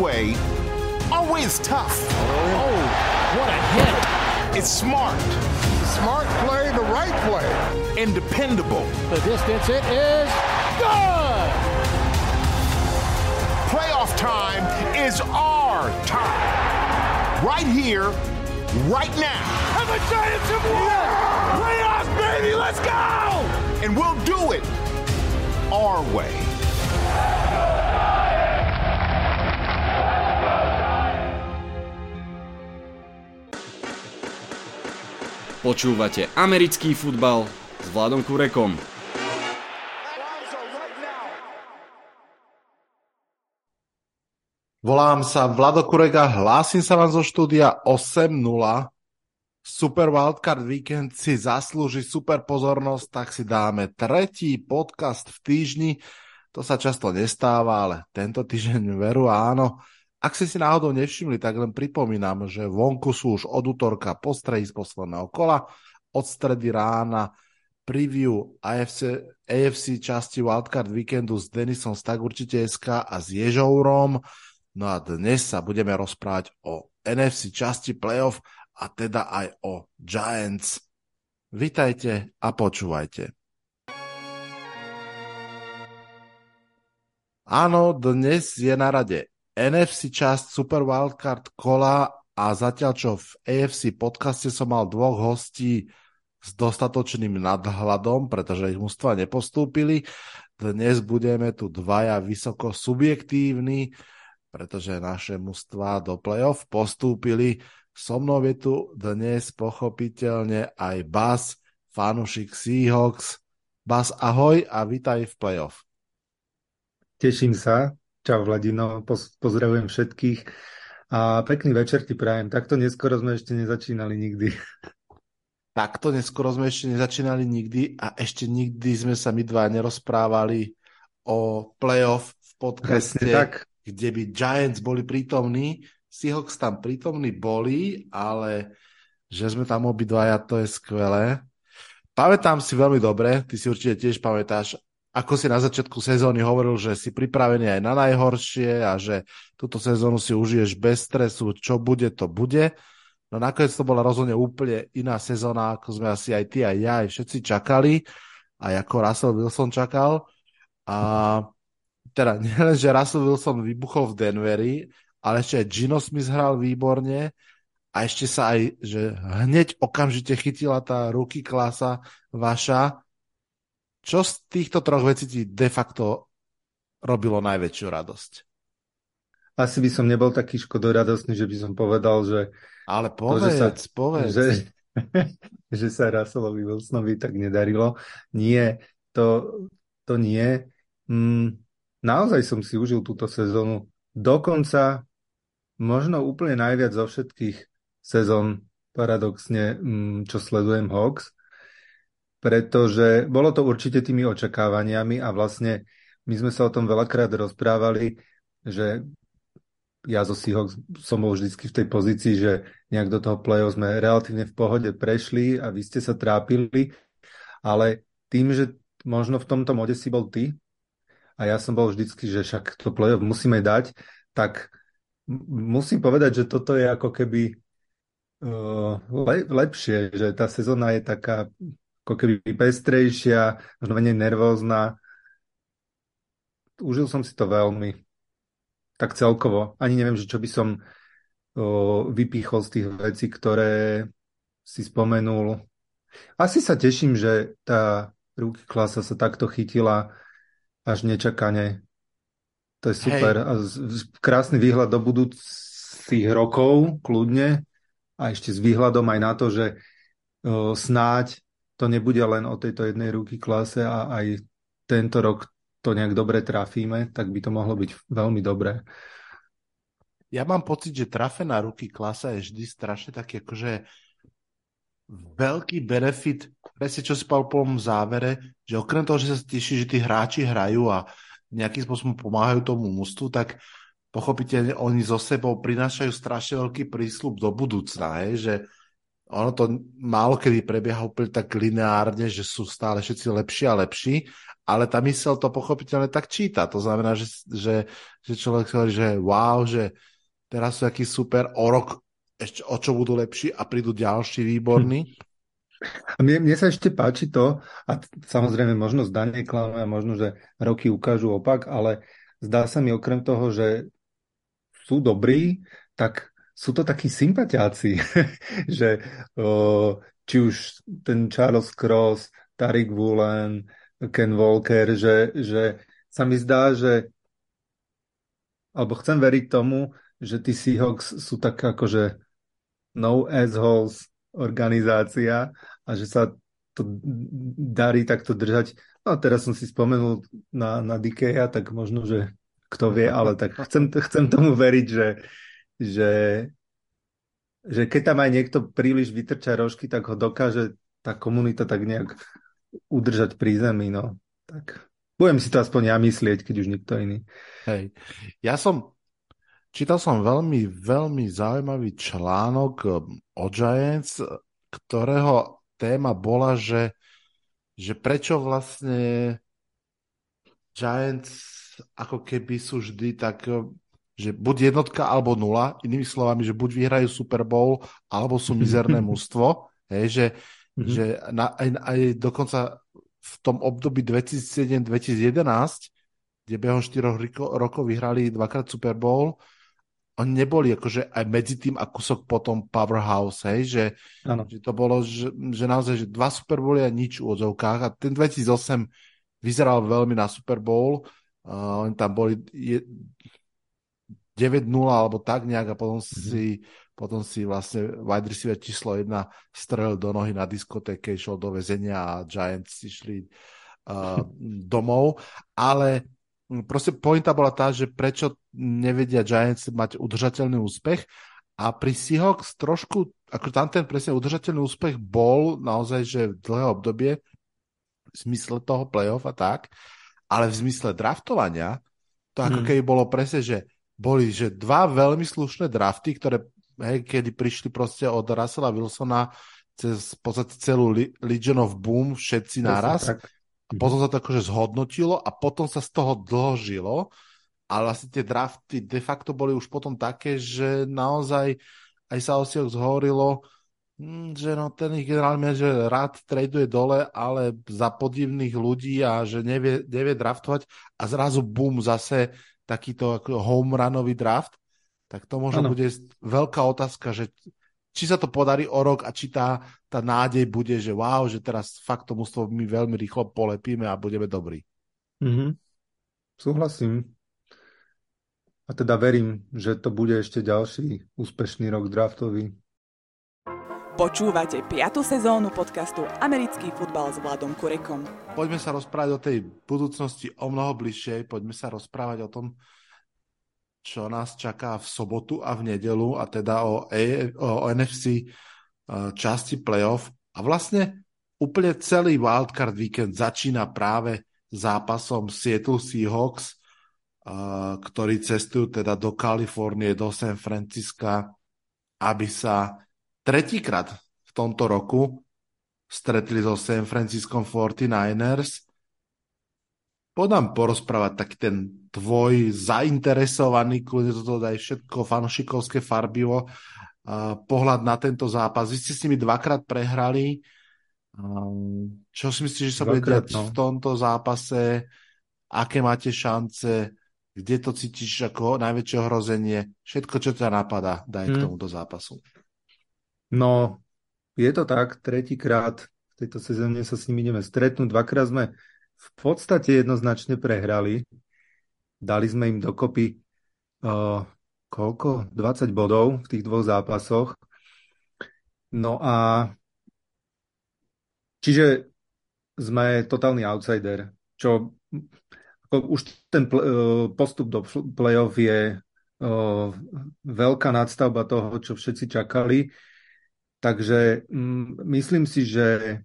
way, always tough. Oh, what a hit. It's smart. Smart play, the right play. And dependable. The distance, it is good. Playoff time is our time. Right here, right now. And the Giants have won! Playoffs, baby, let's go! And we'll do it our way. Počúvate americký futbal s Vladom Kurekom. Volám sa Vlado Kurega, hlásim sa vám zo štúdia 8.0. Super Wildcard Weekend si zaslúži super pozornosť, tak si dáme tretí podcast v týždni. To sa často nestáva, ale tento týždeň veru áno. Ak ste si náhodou nevšimli, tak len pripomínam, že vonku sú už od útorka postredy z posledného kola, od stredy rána preview AFC, AFC časti Wildcard Weekendu s Denisom z Tak určite SK a s Ježourom. No a dnes sa budeme rozprávať o NFC časti playoff a teda aj o Giants. Vitajte a počúvajte. Áno, dnes je na rade NFC časť Super Wildcard kola a zatiaľ čo v AFC podcaste som mal dvoch hostí s dostatočným nadhľadom, pretože ich mústva nepostúpili, dnes budeme tu dvaja vysoko subjektívni, pretože naše mužstva do play-off postúpili. So mnou je tu dnes pochopiteľne aj Bas, fanušik Seahawks. Bas, ahoj a vítaj v play-off. Teším sa. Čau Vladino, pozdravujem všetkých. A pekný večer ti prajem. Takto neskoro sme ešte nezačínali nikdy. Takto neskoro sme ešte nezačínali nikdy a ešte nikdy sme sa my dva nerozprávali o playoff v podcaste. Presne tak kde by Giants boli prítomní. Seahawks tam prítomní boli, ale že sme tam obidvaja, to je skvelé. Pamätám si veľmi dobre, ty si určite tiež pamätáš, ako si na začiatku sezóny hovoril, že si pripravený aj na najhoršie a že túto sezónu si užiješ bez stresu, čo bude, to bude. No nakoniec to bola rozhodne úplne iná sezóna, ako sme asi aj ty, aj ja, aj všetci čakali, aj ako Russell Wilson čakal. A teda nielen, že Russell Wilson vybuchol v Denveri, ale ešte aj Gino Smith hral výborne a ešte sa aj, že hneď okamžite chytila tá ruky klasa vaša. Čo z týchto troch vecí ti de facto robilo najväčšiu radosť? Asi by som nebol taký škodoradostný, že by som povedal, že... Ale povedz, to, že sa, povedz. Že, že sa Russellovi Wilsonovi tak nedarilo. Nie, to, to nie. Mm, naozaj som si užil túto sezónu. Dokonca možno úplne najviac zo všetkých sezón paradoxne, mm, čo sledujem Hawks, pretože bolo to určite tými očakávaniami a vlastne my sme sa o tom veľakrát rozprávali, že ja zo Seahawks som bol vždy v tej pozícii, že nejak do toho play sme relatívne v pohode prešli a vy ste sa trápili, ale tým, že možno v tomto mode si bol ty, a ja som bol vždycky, že však to play-off musíme dať, tak musím povedať, že toto je ako keby uh, le, lepšie, že tá sezóna je taká ako keby pestrejšia, možno menej nervózna. Užil som si to veľmi. Tak celkovo. Ani neviem, že čo by som uh, vypíchol z tých vecí, ktoré si spomenul. Asi sa teším, že tá ruky klasa sa takto chytila až nečakane. To je super. Hej. A krásny výhľad do budúcich rokov, kľudne. A ešte s výhľadom aj na to, že o, snáď to nebude len o tejto jednej ruky klase a aj tento rok to nejak dobre trafíme, tak by to mohlo byť veľmi dobré. Ja mám pocit, že trafená ruky klasa je vždy strašne taký akože veľký benefit, presne čo si povedal po závere, že okrem toho, že sa teší, že tí hráči hrajú a nejakým spôsobom pomáhajú tomu mústvu, tak pochopiteľne oni so sebou prinášajú strašne veľký prísľub do budúcna, hej, že ono to málo kedy prebieha úplne tak lineárne, že sú stále všetci lepší a lepší, ale tá mysel to pochopiteľne tak číta. To znamená, že, že, že človek hovorí, že wow, že teraz sú takí super, o rok ešte o čo budú lepší a prídu ďalší výborní. A mne, mne sa ešte páči to, a samozrejme možno zdanie klame a možno, že roky ukážu opak, ale zdá sa mi okrem toho, že sú dobrí, tak sú to takí sympatiáci, že či už ten Charles Cross, Tarik Woolen, Ken Walker, že, že sa mi zdá, že alebo chcem veriť tomu, že tí Seahawks sú tak akože no assholes organizácia a že sa to darí takto držať. No a teraz som si spomenul na, na Dikeja, tak možno, že kto vie, ale tak chcem, chcem tomu veriť, že, že, že keď tam aj niekto príliš vytrča rožky, tak ho dokáže tá komunita tak nejak udržať pri zemi, no. Tak budem si to aspoň ja myslieť, keď už nikto iný. Hej. Ja som, čítal som veľmi, veľmi zaujímavý článok um, o Giants, ktorého téma bola, že, že prečo vlastne Giants ako keby sú vždy tak, um, že buď jednotka alebo nula, inými slovami, že buď vyhrajú Super Bowl, alebo sú mizerné mužstvo, hej, že Mm-hmm. Že na, aj, aj dokonca v tom období 2007-2011, kde behom 4 rokov vyhrali dvakrát Super Bowl, oni neboli akože aj medzi tým a kusok potom powerhouse, hej, že, že to bolo, že, že naozaj, že dva Super Bowly a nič v odzovkách. A ten 2008 vyzeral veľmi na Super Bowl, uh, oni tam boli je, 9-0 alebo tak nejak a potom mm-hmm. si potom si vlastne wide receiver číslo 1 strel do nohy na diskotéke, išiel do väzenia a Giants išli uh, domov, ale proste pointa bola tá, že prečo nevedia Giants mať udržateľný úspech a pri Seahawks trošku, ako tam ten presne udržateľný úspech bol naozaj, že v dlhé obdobie v zmysle toho playoff a tak, ale v zmysle draftovania to ako hmm. keby bolo presne, že boli že dva veľmi slušné drafty, ktoré hej, kedy prišli proste od Russella Wilsona cez v podstate celú Legion of Boom všetci naraz. A potom sa to akože zhodnotilo a potom sa z toho dlho žilo. A vlastne tie drafty de facto boli už potom také, že naozaj aj sa o hm, že no, ten ich generálny manažer rád traduje dole, ale za podivných ľudí a že nevie, nevie draftovať a zrazu boom, zase takýto home runový draft tak to možno ano. bude veľká otázka, že či sa to podarí o rok a či tá, tá nádej bude, že wow, že teraz fakt to mústvo my veľmi rýchlo polepíme a budeme dobrí. Mm-hmm. Súhlasím. A teda verím, že to bude ešte ďalší úspešný rok draftový. Počúvate 5. sezónu podcastu Americký futbal s Vladom Kurekom. Poďme sa rozprávať o tej budúcnosti o mnoho bližšej, poďme sa rozprávať o tom, čo nás čaká v sobotu a v nedelu, a teda o, A, o NFC e, časti playoff. A vlastne úplne celý wildcard víkend začína práve zápasom Seattle Seahawks, e, ktorí cestujú teda do Kalifornie, do San Francisca, aby sa tretíkrát v tomto roku stretli so San Francisco 49ers podám porozprávať taký ten tvoj zainteresovaný, kľudne toto daj všetko fanošikovské farbivo, pohľad na tento zápas. Vy ste s nimi dvakrát prehrali. Uh, čo si myslíš, že sa bude diať no. v tomto zápase? Aké máte šance? Kde to cítiš ako najväčšie ohrozenie? Všetko, čo ťa napadá, daj hmm. k tomuto zápasu. No, je to tak. Tretíkrát v tejto sezóne sa s nimi ideme stretnúť. Dvakrát sme v podstate jednoznačne prehrali. Dali sme im dokopy uh, koľko? 20 bodov v tých dvoch zápasoch. No a čiže sme totálny outsider, čo už ten pl- postup do play-off je uh, veľká nadstavba toho, čo všetci čakali. Takže mm, myslím si, že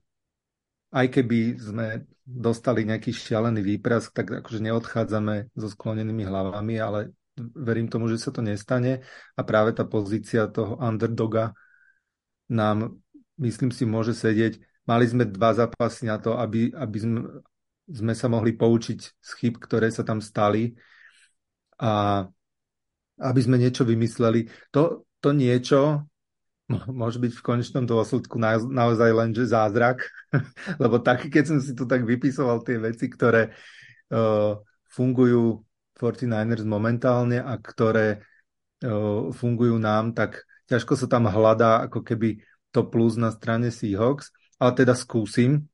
aj keby sme dostali nejaký šialený výprask, tak akože neodchádzame so sklonenými hlavami, ale verím tomu, že sa to nestane a práve tá pozícia toho underdoga nám, myslím si, môže sedieť. Mali sme dva zápasy na to, aby, aby sme sme sa mohli poučiť z chyb, ktoré sa tam stali a aby sme niečo vymysleli. To, to niečo môže byť v konečnom dôsledku na, naozaj len že zázrak, lebo taký, keď som si tu tak vypisoval tie veci, ktoré uh, fungujú 49ers momentálne a ktoré uh, fungujú nám, tak ťažko sa tam hľadá ako keby to plus na strane Seahawks, ale teda skúsim.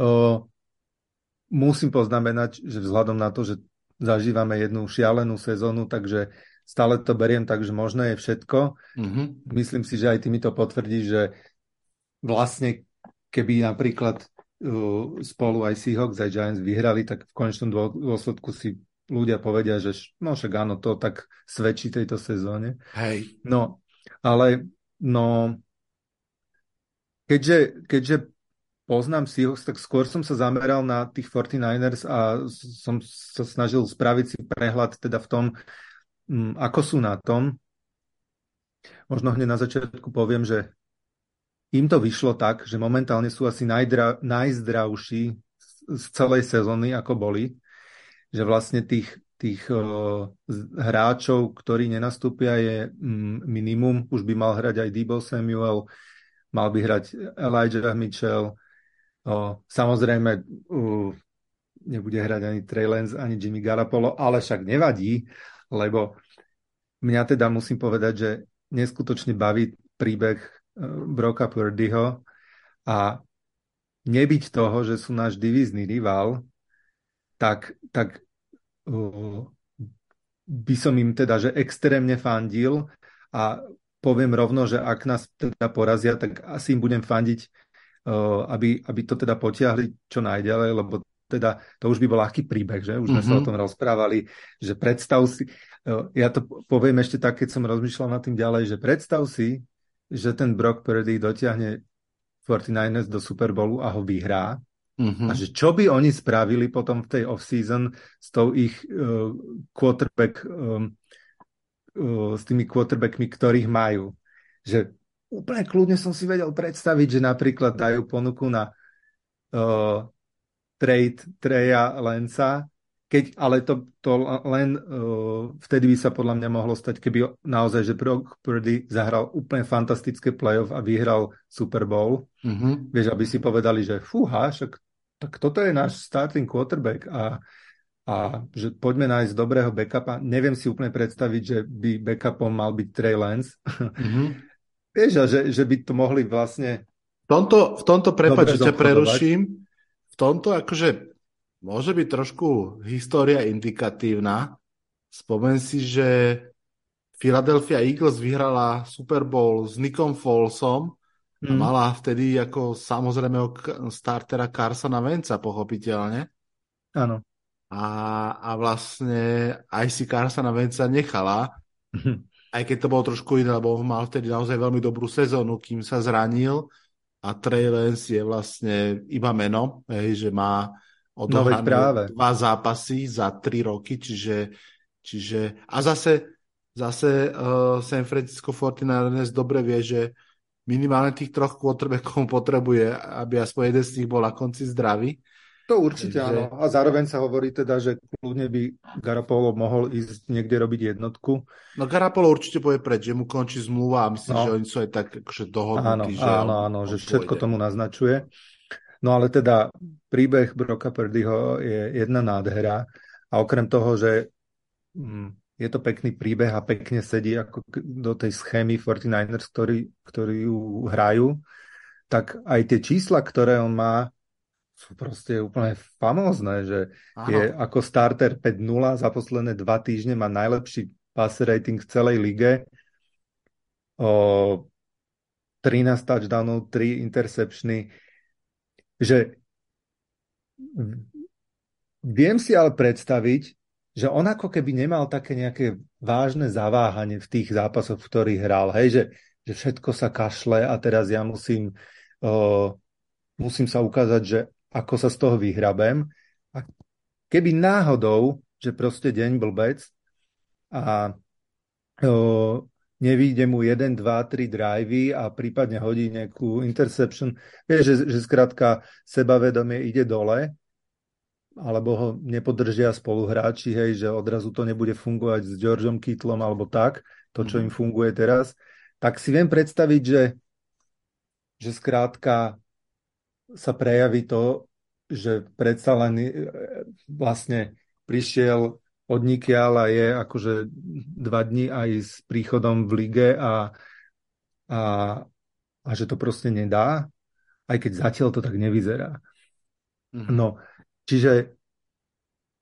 Uh, musím poznamenať, že vzhľadom na to, že zažívame jednu šialenú sezónu, takže stále to beriem tak, že možné je všetko. Mm-hmm. Myslím si, že aj ty mi to potvrdí, že vlastne keby napríklad uh, spolu aj Seahawks, aj Giants vyhrali, tak v konečnom dôsledku si ľudia povedia, že no však áno, to tak svedčí tejto sezóne. Hej. No, ale no, keďže, keďže poznám Seahawks, tak skôr som sa zameral na tých 49ers a som sa snažil spraviť si prehľad teda v tom, ako sú na tom. Možno hneď na začiatku poviem, že im to vyšlo tak, že momentálne sú asi najdra, najzdravší z celej sezóny, ako boli. Že vlastne tých, tých uh, hráčov, ktorí nenastúpia, je mm, minimum. Už by mal hrať aj Debo Samuel, mal by hrať Elijah Mitchell, O, samozrejme, uh, nebude hrať ani Trey Lance, ani Jimmy Garapolo, ale však nevadí, lebo mňa teda musím povedať, že neskutočne baví príbeh uh, Broka Purdyho a nebyť toho, že sú náš divízny rival, tak, tak uh, by som im teda, že extrémne fandil a poviem rovno, že ak nás teda porazia, tak asi im budem fandiť aby, aby to teda potiahli čo najďalej, lebo teda to už by bol aký príbeh, že? Už sme mm-hmm. sa o mhm. tom rozprávali, že predstav si, ja to poviem ešte tak, keď som rozmýšľal nad tým ďalej, že predstav si, že ten Brock Purdy dotiahne 49ers do Super Bowlu a ho vyhrá. Mm-hmm. A že čo by oni spravili potom v tej off-season s tou ich uh, quarterback, um, uh, s tými quarterbackmi, ktorých majú. Že úplne kľudne som si vedel predstaviť, že napríklad dajú ponuku na uh, trade Treja Lenca, keď, ale to, to len uh, vtedy by sa podľa mňa mohlo stať, keby naozaj, že Brock Purdy zahral úplne fantastické playoff a vyhral Super Bowl. Mm-hmm. Vieš, aby si povedali, že fúha, však tak toto je náš starting quarterback a, a že poďme nájsť dobrého backupa. Neviem si úplne predstaviť, že by backupom mal byť Trey Lance. Mm-hmm. Vieš, a že, že by to mohli vlastne... V tomto, v tomto prepáč, že ťa preruším. Tomto akože môže byť trošku história indikatívna. Spomen si, že Philadelphia Eagles vyhrala Super Bowl s Nickom Folsom a mm. mala vtedy ako samozrejme startera Carsona Venca, pochopiteľne. Áno. A, a vlastne aj si Carsona Venca nechala. aj keď to bolo trošku iné, lebo mal vtedy naozaj veľmi dobrú sezónu, kým sa zranil a Trey Lance je vlastne iba meno, hej, že má odohrané no, dva zápasy za tri roky, čiže, čiže a zase, zase uh, San Francisco 49ers dobre vie, že minimálne tých troch quarterbackov potrebuje, aby aspoň jeden z nich bol na konci zdravý to určite Takže... áno. A zároveň sa hovorí teda, že kľudne by Garapolo mohol ísť niekde robiť jednotku. No Garapolo určite povie preč, že mu končí zmluva a myslím, no. že oni sú aj tak akože dohodnutí. Áno, že áno, áno, že všetko tomu naznačuje. No ale teda príbeh Broka Perdyho je jedna nádhera a okrem toho, že mm, je to pekný príbeh a pekne sedí ako do tej schémy 49ers, ktorí, ktorí ju hrajú, tak aj tie čísla, ktoré on má, sú proste úplne famózne, že Áno. je ako starter 5-0 za posledné dva týždne, má najlepší pass rating v celej lige. O 13 touchdownov, 3 interceptiony. Že viem si ale predstaviť, že on ako keby nemal také nejaké vážne zaváhanie v tých zápasoch, v ktorých hral. Hej, že, že všetko sa kašle a teraz ja musím, o, musím sa ukázať, že ako sa z toho vyhrabem. A keby náhodou, že proste deň blbec a o, nevíde mu 1, 2, 3 drivey a prípadne hodí nejakú interception. Vieš, že, že skrátka sebavedomie ide dole, alebo ho nepodržia spoluhráči, hej, že odrazu to nebude fungovať s Georgeom Kittlom alebo tak, to, čo im funguje teraz, tak si viem predstaviť, že, že skrátka sa prejaví to, že predsa len e, vlastne prišiel od a je akože dva dní aj s príchodom v lige a, a, a že to proste nedá, aj keď zatiaľ to tak nevyzerá. Mm-hmm. No, čiže,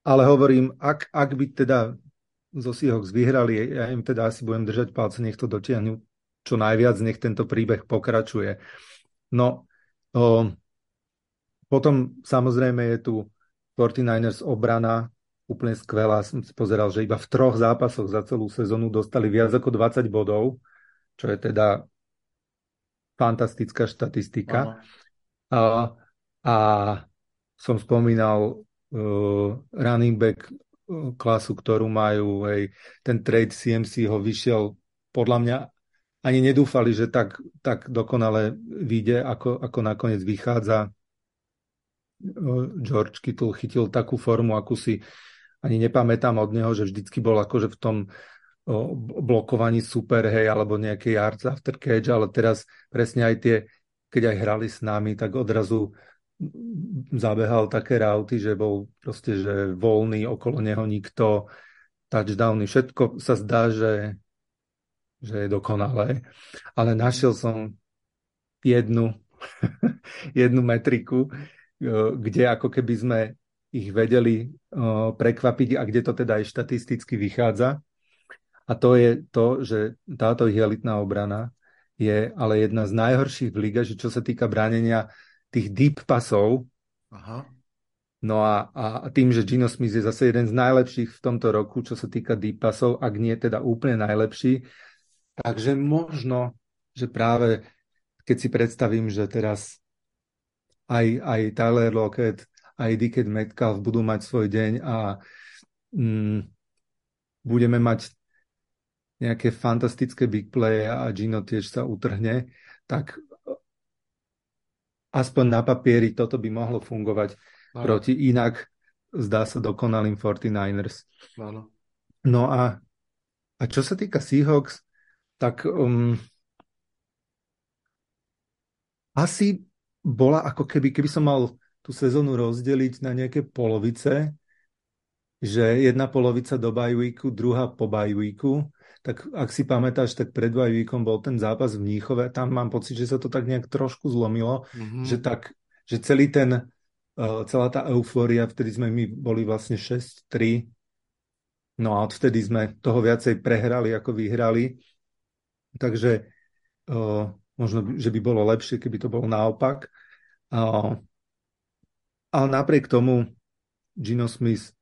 ale hovorím, ak, ak by teda zo Seahawks vyhrali, ja im teda asi budem držať palce, nech to dotiahnu čo najviac, nech tento príbeh pokračuje. No, o, potom samozrejme je tu 49ers obrana, úplne skvelá. Som si pozeral, že iba v troch zápasoch za celú sezónu dostali viac ako 20 bodov, čo je teda fantastická štatistika. A, a som spomínal uh, running back uh, klasu, ktorú majú, hej, ten trade CMC ho vyšiel, podľa mňa ani nedúfali, že tak, tak dokonale vyjde, ako, ako nakoniec vychádza. George Kittle chytil takú formu, akú si ani nepamätám od neho, že vždycky bol akože v tom blokovaní super, hej, alebo nejaké yards after catch, ale teraz presne aj tie, keď aj hrali s nami, tak odrazu zabehal také rauty, že bol proste, že voľný, okolo neho nikto, touchdowny, všetko sa zdá, že, že je dokonalé, ale našiel som jednu, jednu metriku, kde ako keby sme ich vedeli uh, prekvapiť a kde to teda aj štatisticky vychádza. A to je to, že táto ich elitná obrana je ale jedna z najhorších v lige, že čo sa týka bránenia tých deep pasov. Aha. No a, a tým, že Gino Smith je zase jeden z najlepších v tomto roku, čo sa týka deep pasov, ak nie teda úplne najlepší, takže možno, že práve keď si predstavím, že teraz aj, aj Tyler Lockett aj Dickett Metcalf budú mať svoj deň a mm, budeme mať nejaké fantastické big play a Gino tiež sa utrhne, tak aspoň na papieri toto by mohlo fungovať Áno. proti inak zdá sa dokonalým 49ers. Áno. No a, a čo sa týka Seahawks, tak um, asi bola ako keby, keby som mal tú sezónu rozdeliť na nejaké polovice, že jedna polovica do bajvíku, druhá po bajvíku, tak ak si pamätáš, tak pred bajvíkom bol ten zápas v Mníchove, tam mám pocit, že sa to tak nejak trošku zlomilo, mm-hmm. že tak, že celý ten, uh, celá tá eufória, vtedy sme my boli vlastne 6-3, no a odvtedy sme toho viacej prehrali, ako vyhrali, takže uh, možno, že by bolo lepšie, keby to bolo naopak. Ale napriek tomu Gino Smith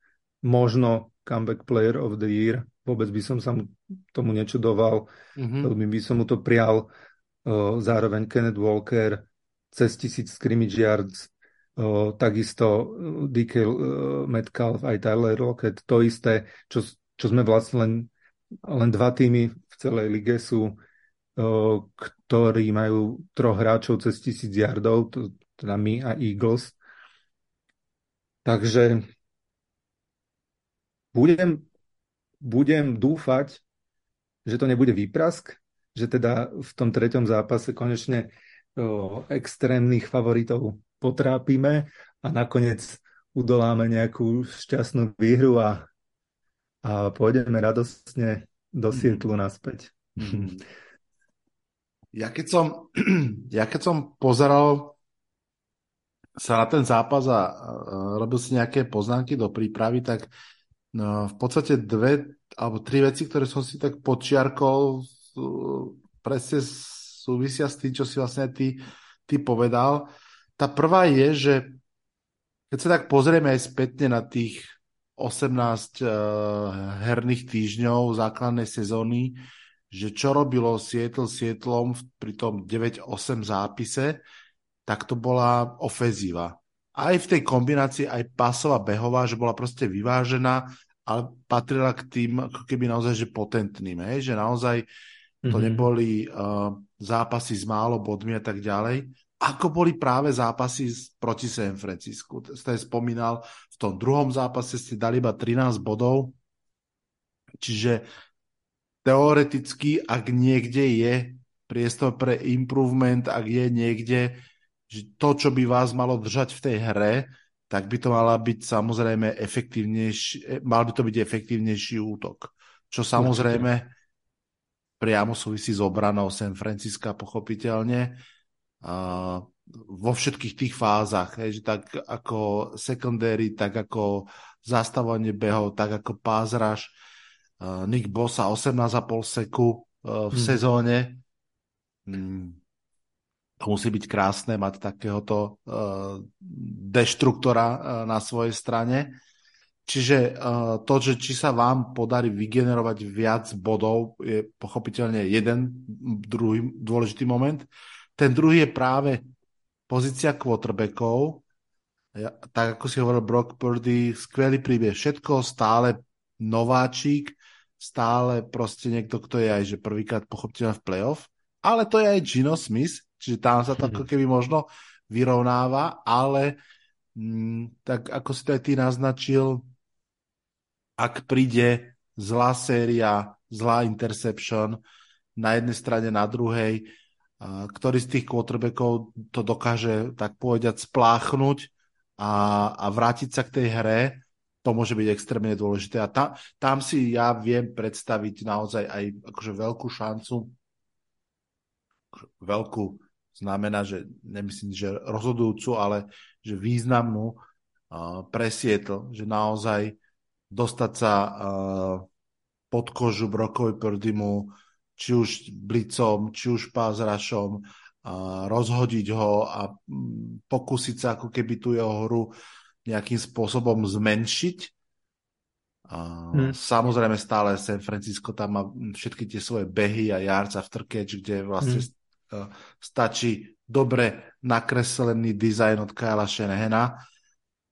možno comeback player of the year, vôbec by som sa mu tomu nečudoval, mm-hmm. veľmi by som mu to prial. Zároveň Kenneth Walker cez tisíc scrimmage yards, takisto DK Metcalf, aj Tyler Lockett, to isté, čo, čo sme vlastne len, len dva týmy v celej lige sú, ktorí majú troch hráčov cez tisíc yardov, to, teda my a Eagles. Takže budem, budem dúfať, že to nebude výprask, že teda v tom treťom zápase konečne o, extrémnych favoritov potrápime a nakoniec udoláme nejakú šťastnú výhru a, a pôjdeme radostne do mhm. Sietlu naspäť. Mhm. Ja keď som, ja keď som pozeral sa na ten zápas a robil si nejaké poznámky do prípravy, tak no, v podstate dve alebo tri veci, ktoré som si tak počiarkol, presne súvisia s tým, čo si vlastne ty, ty povedal. Tá prvá je, že keď sa tak pozrieme aj spätne na tých 18 uh, herných týždňov základnej sezóny, že čo robilo Seattle Seattlom pri tom 9-8 zápise, tak to bola ofenzíva. Aj v tej kombinácii, aj pasová, behová, že bola proste vyvážená, ale patrila k tým ako keby naozaj že potentným, hej? že naozaj to Mhm. neboli uh, zápasy s málo bodmi a tak ďalej, ako boli práve zápasy proti San Francisku. Ste spomínal, v tom druhom zápase ste dali iba 13 bodov, čiže teoreticky, ak niekde je priestor pre improvement, ak je niekde že to, čo by vás malo držať v tej hre, tak by to mala byť samozrejme efektívnejší, mal by to byť efektívnejší útok. Čo samozrejme priamo súvisí s obranou San Francisca, pochopiteľne. A vo všetkých tých fázach, hej, že tak ako secondary, tak ako zastavovanie behov, tak ako pázraž. Uh, Nick Bosa 18,5 seku uh, v Hmm. sezóne. Mm, to musí byť krásne mať takéhoto uh, deštruktora na svojej strane. Čiže to, že či sa vám podarí vygenerovať viac bodov, je pochopiteľne jeden druhý dôležitý moment. Ten druhý je práve pozícia quarterbackov. Ja, tak ako si hovoril Brock Purdy, skvelý príbeh. Všetko stále nováčik, stále proste niekto, kto je aj že prvýkrát pochopiteľne v playoff. Ale to je aj Gino Smith, čiže tam sa to ako keby možno vyrovnáva, ale mm, tak ako si to aj ty naznačil, ak príde zlá séria, zlá interception na jednej strane, na druhej, ktorý z tých quarterbackov to dokáže tak povedať spláchnuť a, a vrátiť sa k tej hre, to môže byť extrémne dôležité. A tam, tam si ja viem predstaviť naozaj aj akože veľkú šancu, veľkú znamená, že nemyslím, že rozhodujúcu, ale že významnú uh, presietl, že naozaj dostať sa uh, pod kožu Brokovi Purdymu, či už blicom, či už pázrašom, a rozhodiť ho a mm, pokúsiť sa ako keby tú jeho hru nejakým spôsobom zmenšiť. A Hmm. Samozrejme stále San Francisco tam má všetky tie svoje behy a yards after catch, kde vlastne uh, stačí dobre nakreslený dizajn od Kyla Shanahana.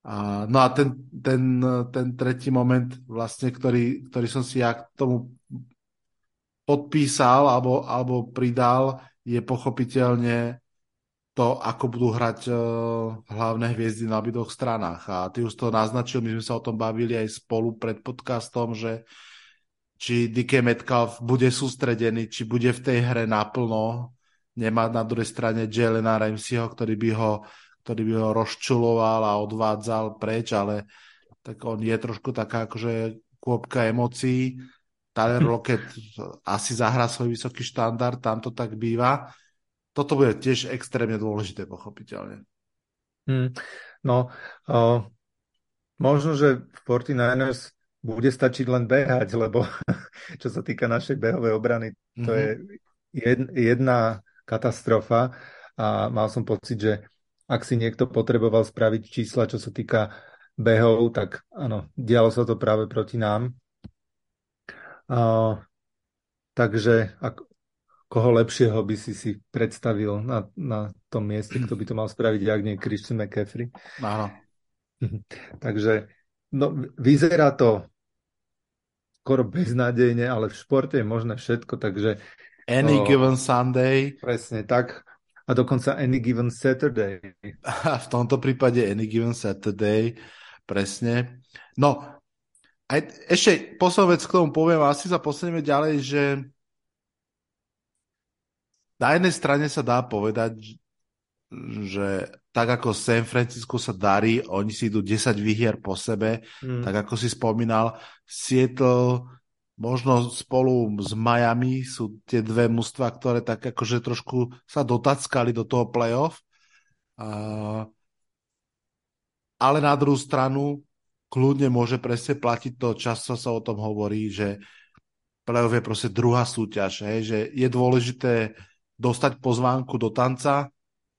A, no a ten, ten, ten tretí moment, vlastne, ktorý, ktorý som si ja k tomu podpísal alebo, alebo pridal, je pochopiteľne to, ako budú hrať uh, hlavné hviezdy na obidvoch stranách. A ty už to naznačil, my sme sa o tom bavili aj spolu pred podcastom, že či DK Metcalf bude sústredený, či bude v tej hre naplno, nemá na druhej strane Jelena Ramseyho, ktorý by ho, ktorý by ho rozčuloval a odvádzal preč, ale tak on je trošku taká akože kôpka emócií. Tyler Lockett asi zahrá svoj vysoký štandard, tam to tak býva. Toto bude tiež extrémne dôležité, pochopiteľne. Hmm. No, o, možno, že 49ers bude stačiť len behať, lebo čo sa týka našej behovej obrany, to Mhm. je jed, jedna katastrofa a mal som pocit, že ak si niekto potreboval spraviť čísla, čo sa týka behov, tak áno, dialo sa to práve proti nám. A, takže ak, koho lepšieho by si si predstavil na, na tom mieste, kto by to mal spraviť, ak nie Christian McCaffrey. Áno. Takže no, vyzerá to skoro beznádejne, ale v športe je možné všetko, takže Any O. given Sunday, presne tak. A dokonca any given Saturday. a v tomto prípade Any given Saturday, presne. No, aj, ešte poslednú vec k tomu poviem, asi sa posunieme ďalej, že na jednej strane sa dá povedať, že tak ako San Francisco sa darí, oni si idú 10 výhier po sebe, Mm. tak ako si spomínal, Seattle možno spolu s Miami sú tie dve mužstva, ktoré tak akože trošku sa dotackali do toho playoff. A, ale na druhú stranu kľudne môže presne platiť to, často sa o tom hovorí, že playoff je proste druhá súťaž, hej, že je dôležité dostať pozvánku do tanca,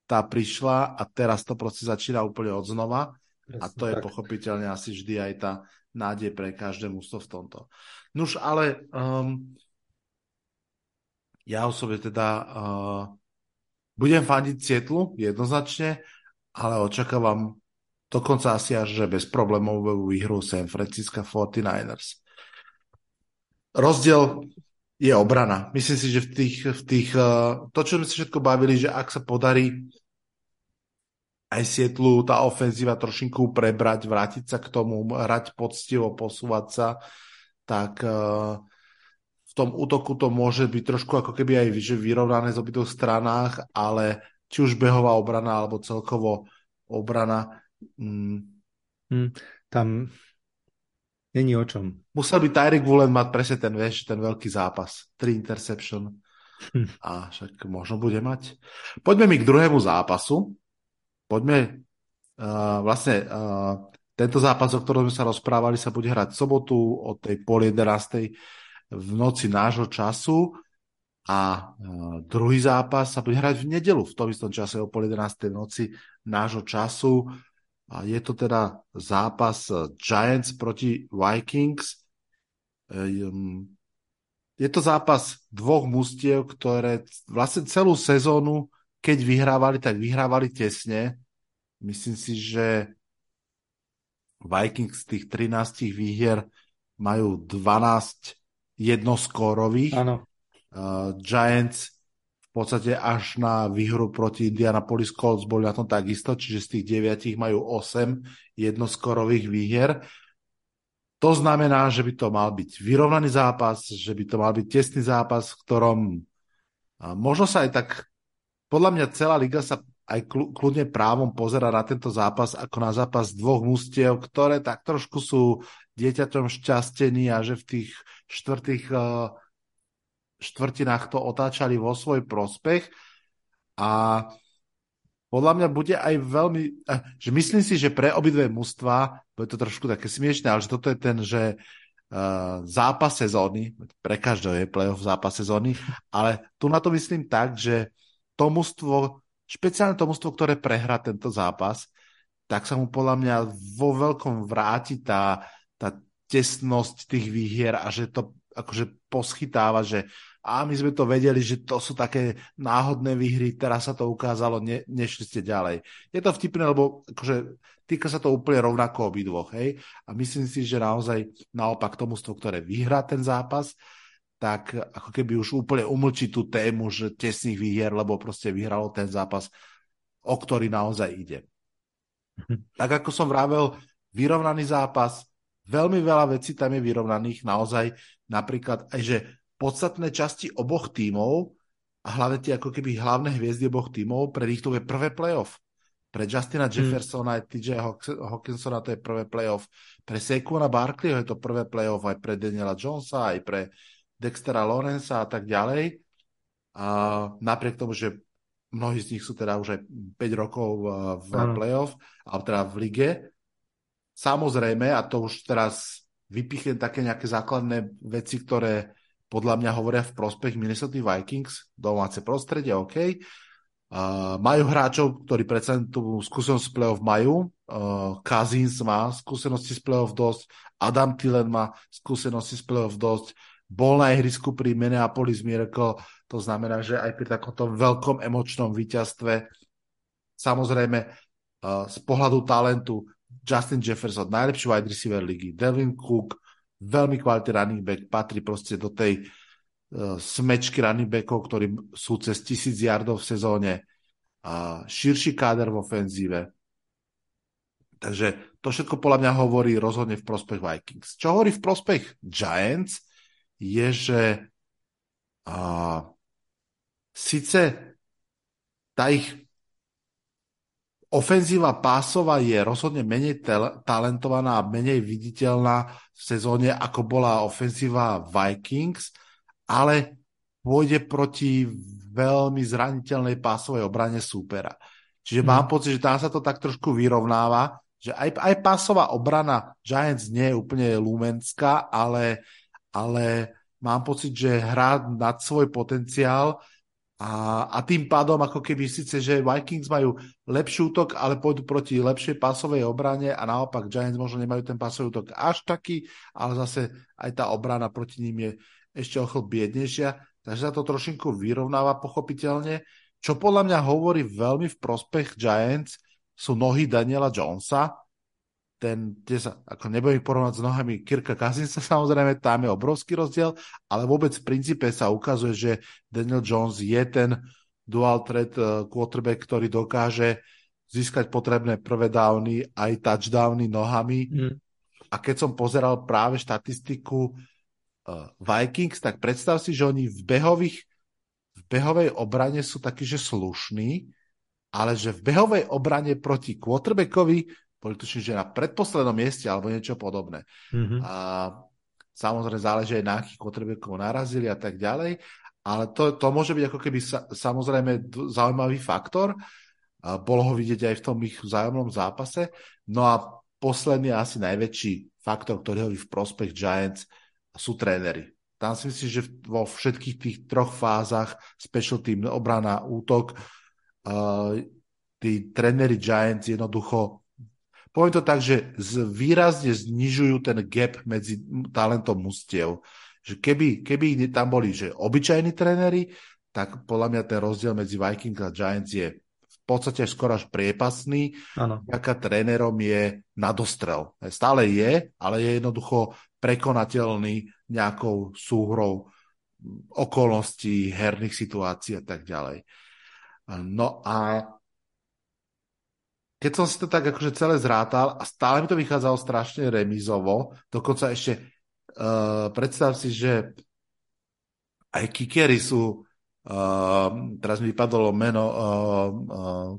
tá prišla a teraz to proste začína úplne od znova. A to je tak. pochopiteľne asi vždy aj tá nádej pre každé mústvo v tomto. Nuž, ale um, ja osobne teda uh, budem fandiť Sietlu jednoznačne, ale očakávam dokonca asi až, že bez problémovú výhru San Francisco 49ers. Rozdiel je obrana. Myslím si, že v tých, v tých uh, to, čo sme si všetko bavili, že ak sa podarí aj Sietlu tá ofenzíva trošinku prebrať, vrátiť sa k tomu, hrať poctivo, posúvať sa, tak uh, v tom útoku to môže byť trošku ako keby aj vyrovnané z obidvoch stranách, ale či už behová obrana alebo celkovo obrana. Mm, hmm, tam není o čom. Musel by Tyreek Woolen mať presne ten, vieš, ten veľký zápas. Tri interception. Hm. A však možno bude mať. Poďme mi k druhému zápasu. Poďme uh, vlastne uh, tento zápas, o ktorom sme sa rozprávali, sa bude hrať v sobotu od tej pol 11. v noci nášho času a uh, druhý zápas sa bude hrať v nedelu v tom istom čase o pol 11. noci nášho času. A je to teda zápas Giants proti Vikings. Um, je to zápas dvoch mustiev, ktoré vlastne celú sezónu, keď vyhrávali, tak vyhrávali tesne. Myslím si, že Vikings z tých 13 výhier majú 12 jednoskórových. Áno. Uh, Giants v podstate až na výhru proti Indianapolis Colts boli na tom takisto, čiže z tých 9 majú 8 jednoskórových výhier. To znamená, že by to mal byť vyrovnaný zápas, že by to mal byť tesný zápas, v ktorom možno sa aj tak, podľa mňa celá liga sa aj kľudne právom pozera na tento zápas ako na zápas dvoch mustiev, ktoré tak trošku sú dieťaťom šťastení a že v tých štvrtých štvrtinách to otáčali vo svoj prospech a podľa mňa bude aj veľmi, eh, že myslím si, že pre obidve mužstva, bude to trošku také smiešné, ale že toto je ten, že uh, zápas sezóny, pre každého je playoff zápas sezóny, ale tu na to myslím tak, že to mužstvo, špeciálne to mužstvo, ktoré prehrá tento zápas, tak sa mu podľa mňa vo veľkom vráti tá, tá tesnosť tých výhier a že to akože poschytáva, že a my sme to vedeli, že to sú také náhodné výhry, teraz sa to ukázalo, ne, nešli ste ďalej. Je to vtipné, lebo akože, týka sa to úplne rovnako obidvoch, hej? A myslím si, že naozaj naopak to mústvo, ktoré vyhrá ten zápas, tak ako keby už úplne umlčí tú tému, že tesných výhier, lebo proste vyhralo ten zápas, o ktorý naozaj ide. Mhm. Tak ako som vravel, vyrovnaný zápas, veľmi veľa vecí tam je vyrovnaných, naozaj napríklad aj, že podstatné časti oboch tímov a hlavne tie ako keby hlavné hviezdy oboch tímov, pre nich to je prvé playoff. Pre Justina hmm. Jeffersona a TJ Hawkinsona to je prvé playoff. Pre Saquona Barkleyho je to prvé playoff aj pre Daniela Jonesa, aj pre Dextera Lorenza a tak ďalej. A napriek tomu, že mnohí z nich sú teda už aj 5 rokov v ano. playoff, alebo teda v lige. Samozrejme, a to už teraz vypichnem také nejaké základné veci, ktoré podľa mňa hovoria v prospech Minnesota Vikings, domáce prostredie, OK. Uh, majú hráčov, ktorí predsa tú skúsenosť z play-off majú. Uh, Kazins má skúsenosti z play-off dosť, Adam Tillen má skúsenosti z play-off dosť, bol na ihrisku pri Minneapolis Miracle, to znamená, že aj pri takomto veľkom emočnom víťazstve. Samozrejme z pohľadu talentu Justin Jefferson, najlepší wide receiver ligy, Devin Cook, veľmi kvalitný running back, patrí proste do tej uh, smečky running backov, ktorí sú cez tisíc yardov v sezóne, a širší káder v ofenzíve. Takže to všetko podľa mňa hovorí rozhodne v prospech Vikings. Čo hovorí v prospech Giants, je, že uh, síce tá ich ofenzíva pásova je rozhodne menej talentovaná a menej viditeľná v sezóne, ako bola ofenzíva Vikings, ale pôjde proti veľmi zraniteľnej pásovej obrane súpera. Čiže hmm. mám pocit, že tam sa to tak trošku vyrovnáva, že aj, aj pásová obrana Giants nie je úplne lumenská, ale, ale mám pocit, že hrá nad svoj potenciál a, a tým pádom, ako keby síce, že Vikings majú lepší útok, ale pôjdu proti lepšej pásovej obrane a naopak Giants možno nemajú ten pásový útok až taký, ale zase aj tá obrana proti ním je ešte o chlb biednejšia, takže sa to trošinku vyrovnáva pochopiteľne. Čo podľa mňa hovorí veľmi v prospech Giants sú nohy Daniela Jonesa, ten, kde sa, ako nebudem ich porovnať s nohami Kirka Cousinsa, samozrejme, tam je obrovský rozdiel, ale vôbec v princípe sa ukazuje, že Daniel Jones je ten dual threat eh, quarterback, ktorý dokáže získať potrebné prvé downy, aj touchdowny nohami. Mm. A keď som pozeral práve štatistiku uh, Vikings, tak predstav si, že oni v behových v behovej obrane sú takí, že slušní, ale že v behovej obrane proti quarterbackovi boli tuším, že na predposlednom mieste alebo niečo podobné. Mm-hmm. A samozrejme záleží aj na akých quarterbackov narazili a tak ďalej, ale to, to môže byť ako keby sa, samozrejme zaujímavý faktor. A bolo ho vidieť aj v tom ich vzájomnom zápase. No a posledný asi najväčší faktor, ktorý hovorí v prospech Giants, sú tréneri. Tam si myslím, že vo všetkých tých troch fázach, special team, obrana, útok, uh, tí tréneri Giants jednoducho poviem to tak, že výrazne znižujú ten gap medzi talentom mustiev. Že keby, keby tam boli že obyčajní tréneri, tak podľa mňa ten rozdiel medzi Vikings a Giants je v podstate skoro až priepasný. Vďaka trénerom je nadostrel. Stále je, ale je jednoducho prekonateľný nejakou súhrou okolností, herných situácií a tak ďalej. No a keď som si to tak akože celé zrátal a stále mi to vychádzalo strašne remizovo, dokonca ešte uh, predstav si, že aj kikery sú uh, teraz mi vypadlo meno uh, uh,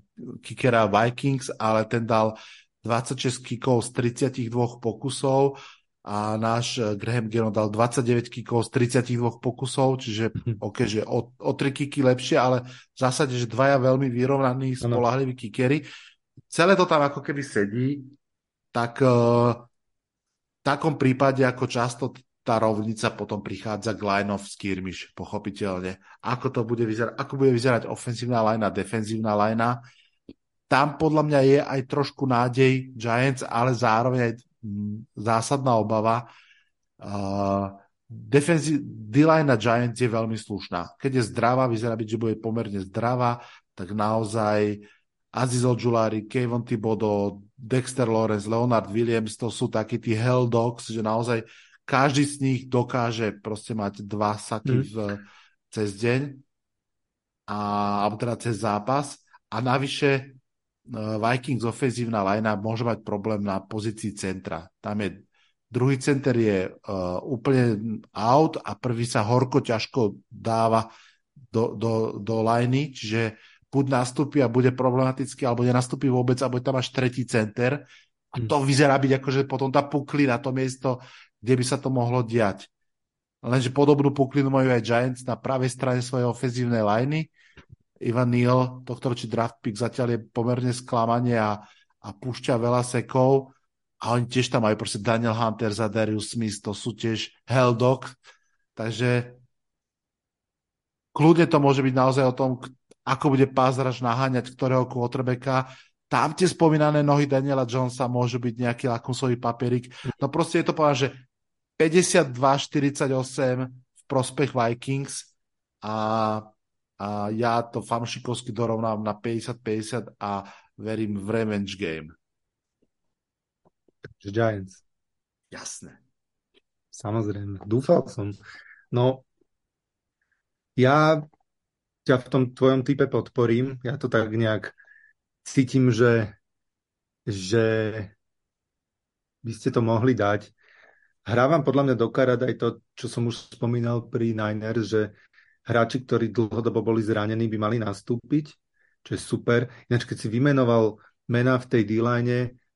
kikera Vikings, ale ten dal 26 kikov z 32 pokusov a náš Graham Geno dal 29 kikov z 32 pokusov, čiže mhm. ok, že o, o 3 kiky lepšie, ale v zásade, že dvaja veľmi vyrovnaní, spolahliví kikery celé to tam ako keby sedí, tak uh, v takom prípade, ako často tá rovnica potom prichádza k line of skirmish, pochopiteľne. Ako to bude vyzerať, ako bude vyzerať ofenzívna lajna, defenzívna lajna. Tam podľa mňa je aj trošku nádej Giants, ale zároveň aj mm, zásadná obava. Uh, defenzi- D-line Giants je veľmi slušná. Keď je zdravá, vyzerá byť, že bude pomerne zdravá, tak naozaj Aziz Ojulari, Kevin Thibodeau, Dexter Lawrence, Leonard Williams, to sú takí tí hell dogs, že naozaj každý z nich dokáže proste mať dva saky mm. v, cez deň a, alebo teda cez zápas a navyše uh, Vikings ofenzívna lajna môže mať problém na pozícii centra. Tam je druhý center je uh, úplne out a prvý sa horko ťažko dáva do, do, do lajny, čiže buď nastúpi a bude problematický, alebo nenastúpi vôbec a bude tam až tretí center. A to vyzerá byť ako, že potom tá puklina, to miesto, kde by sa to mohlo diať. Lenže podobnú puklinu majú aj Giants na pravej strane svojej ofenzívnej liney. Ivan Neal, tohto ročí draft pick zatiaľ je pomerne sklamanie a, a púšťa veľa sekov. A oni tiež tam majú proste Daniel Hunter za Darius Smith, to sú tiež hell dog. Takže kľudne to môže byť naozaj o tom, ako bude pázraž naháňať ktorého quarterbacka. Tam tie spomínané nohy Daniela Jonesa môžu byť nejaký lakmusový papierik. No proste je to povedať, že 52-48 v prospech Vikings a, a ja to famšikovsky dorovnám na 50-50 a verím v revenge game. Giants. Jasné. Samozrejme, dúfal som. No, ja ťa v tom tvojom type podporím. Ja to tak nejak cítim, že, že by ste to mohli dať. Hrávam podľa mňa do karad aj to, čo som už spomínal pri Niners, že hráči, ktorí dlhodobo boli zranení, by mali nastúpiť, čo je super. Ináč, keď si vymenoval mená v tej d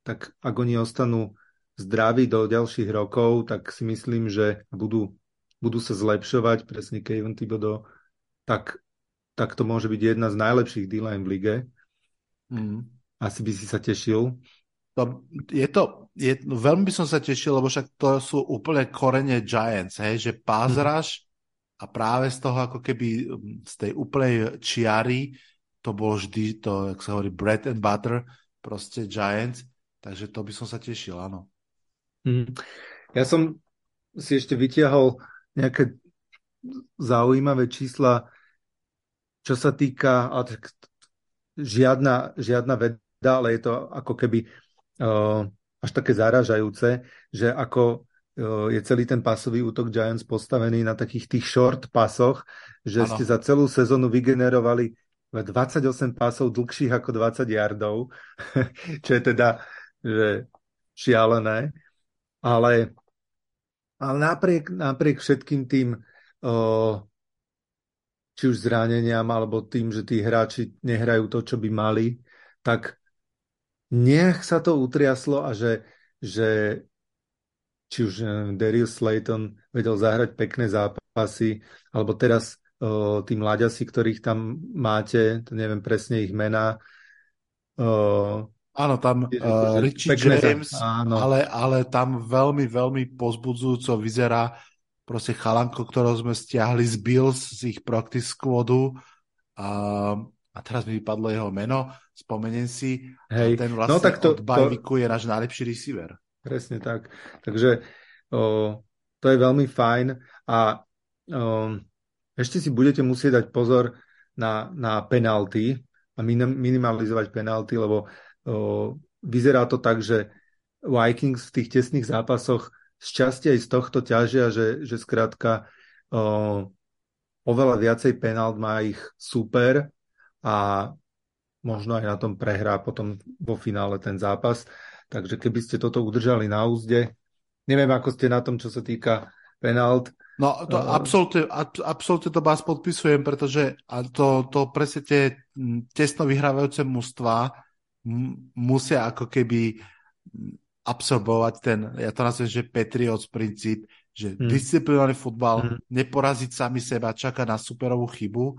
tak ak oni ostanú zdraví do ďalších rokov, tak si myslím, že budú, budú sa zlepšovať, presne Kevin Thibodeau, tak tak to môže byť jedna z najlepších D-line v lige. Mm. Asi by si sa tešil. To, je to, je, no, veľmi by som sa tešil, lebo však to sú úplne korene Giants, hej, že pázraž mm. a práve z toho ako keby z tej úplnej čiary to bolo vždy to, jak sa hovorí, bread and butter, proste Giants, takže to by som sa tešil, áno. Mm. Ja som si ešte vytiahol nejaké zaujímavé čísla čo sa týka, žiadna, žiadna veda, ale je to ako keby uh, až také zaražajúce, že ako je celý ten pasový útok Giants postavený na takých tých short pasoch, že ano. ste za celú sezónu vygenerovali 28 pásov dlhších ako 20 yardov, čo je teda že šialené. Ale, ale napriek, napriek všetkým tým o, či už zraneniam, alebo tým, že tí hráči nehrajú to, čo by mali, tak nech sa to utriaslo a že, že či už Darius Slayton vedel zahrať pekné zápasy, alebo teraz o, tí mladiasi, ktorých tam máte, to neviem presne ich mená. O, áno, tam uh, Richie James, áno. Ale, ale tam veľmi, veľmi pozbudzujúco vyzerá proste chalanko, ktorého sme stiahli z Bills, z ich practice squadu. A, a teraz mi vypadlo jeho meno, spomeniem si. Hej. Ten vlastne no, tak to, od Bajviku to... je náš najlepší receiver. Presne tak. Takže o, to je veľmi fajn a o, ešte si budete musieť dať pozor na, na penalty a minim, minimalizovať penalty, lebo o, vyzerá to tak, že Vikings v tých tesných zápasoch z časti aj z tohto ťažia, že, že skrátka o, oveľa viacej penalt má ich super a možno aj na tom prehrá potom vo finále ten zápas. Takže keby ste toto udržali na úzde, neviem, ako ste na tom, čo sa týka penalt. No, to uh, absolútne, absolútne to vás podpisujem, pretože to, to presne tie tesno vyhrávajúce mužstva musia ako keby absorbovať ten, ja to nazvem, že Patriots princíp, že hmm. disciplinovaný futbal, hmm. neporaziť sami seba, čaká na superovú chybu.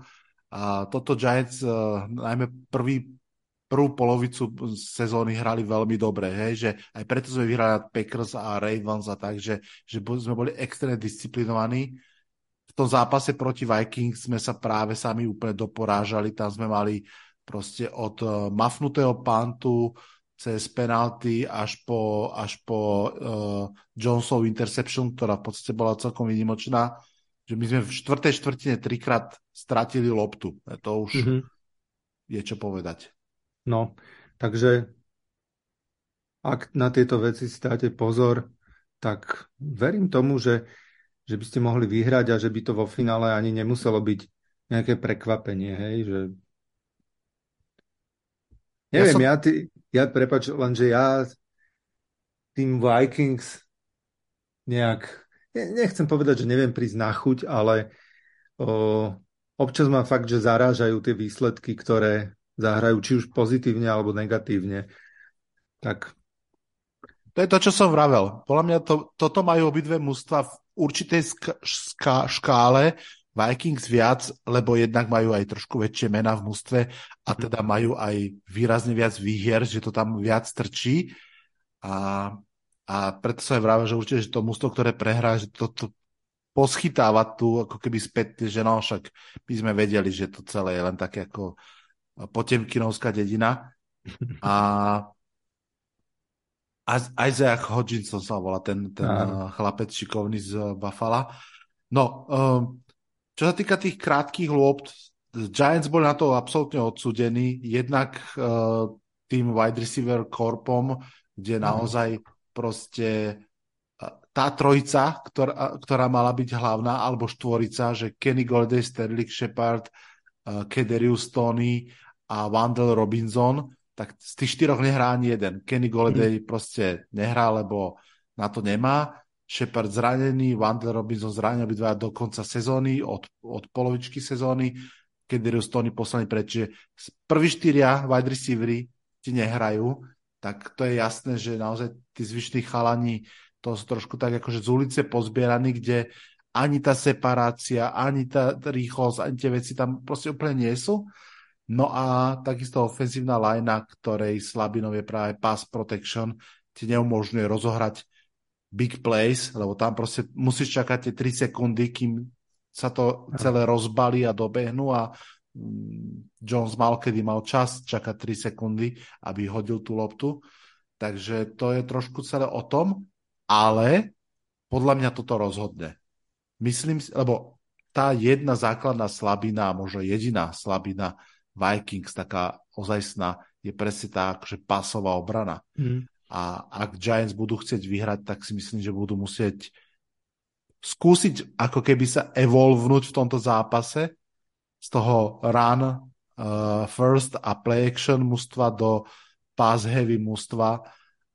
A toto Giants, uh, najmä prvý prvú polovicu sezóny hrali veľmi dobre, hej, že aj preto sme vyhrali Packers a Ravens a tak, že, že sme boli extrémne disciplinovaní. V tom zápase proti Vikings sme sa práve sami úplne doporážali, tam sme mali proste od uh, mafnutého pantu cez penalty až po, až po uh, Jonesov interception, ktorá v podstate bola celkom výnimočná, že my sme v štvrtej štvrtine trikrát stratili loptu. To už mm-hmm. je čo povedať. No, takže ak na tieto veci si dáte pozor, tak verím tomu, že, že by ste mohli vyhrať a že by to vo finále ani nemuselo byť nejaké prekvapenie, hej, že neviem, ja, som... ja, ty, ja prepač, lenže ja tým Vikings nejak, nechcem povedať, že neviem prísť na chuť, ale o, občas ma fakt, že zarážajú tie výsledky, ktoré, zahrajú či už pozitívne alebo negatívne. Tak. To je to, čo som vravel. Podľa mňa to, toto majú obidve mústva v určitej sk- ška- škále. Vikings viac, lebo jednak majú aj trošku väčšie mená v mústve a mhm. teda majú aj výrazne viac výhier, že to tam viac trčí. A, a preto sa aj vravel, že určite, že to mústvo, ktoré prehrá, že to, to poschytáva tu ako keby späť, že no však my sme vedeli, že to celé je len také ako Potemkinovská dedina. A Isaac Hodginson sa volá, ten, ten chlapec šikovný z Buffalo. No, um, čo sa týka tých krátkých lôb, Giants boli na to absolútne odsudení. Jednak uh, tým wide receiver korpom, kde mhm. naozaj proste uh, tá trojica, ktorá, ktorá mala byť hlavná, alebo štvorica, že Kenny Golday, Sterling Shepard, uh, Kederius Tony a Wandel Robinson, tak z tých štyroch nehrá ani jeden. Kenny Golladay mm. proste nehrá, lebo na to nemá. Shepard zranený, Wandel Robinson zranený obidva do konca sezóny, od, od polovičky sezóny, keď Tony poslaný preč, že prví štyria wide receivery ti nehrajú, tak to je jasné, že naozaj tí zvyšní chalani to sú trošku tak akože z ulice pozbieraní, kde ani tá separácia, ani tá rýchlosť, ani tie veci tam proste úplne nie sú. No a takisto ofenzívna linea, ktorej slabinou je práve pass protection, ti neumožňuje rozohrať big plays, lebo tam proste musíš čakať tie 3 sekundy, kým sa to celé rozbalí a dobehnú a mm, Jones mal, kedy mal čas čakať 3 sekundy, aby hodil tú loptu. Takže to je trošku celé o tom, ale podľa mňa toto rozhodne. Myslím si, lebo tá jedna základná slabina, možno jediná slabina Vikings, taká ozajstná, je presne tá akože pasová obrana. Mm. A ak Giants budú chcieť vyhrať, tak si myslím, že budú musieť skúsiť ako keby sa evolvnúť v tomto zápase z toho run uh, first a play action mužstva do pass heavy mužstva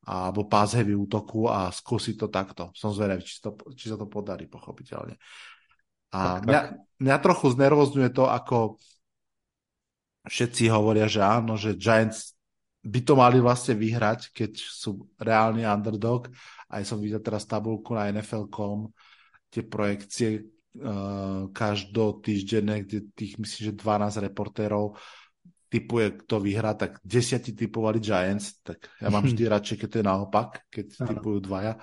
alebo pass heavy útoku a skúsiť to takto. Som zvedavý, či, to, či sa to podarí, pochopiteľne. A tak, mňa, tak. mňa trochu znervozňuje to, ako všetci hovoria, že áno, že Giants by to mali vlastne vyhrať, keď sú reálny underdog. Aj som videl teraz tabulku na NFL.com, tie projekcie uh, každotýždenné, kde tých myslím, že 12 reportérov typuje, kto vyhrá, tak desiati typovali Giants, tak ja mám vždy radšej, keď to je naopak, keď Aha. typujú dvaja.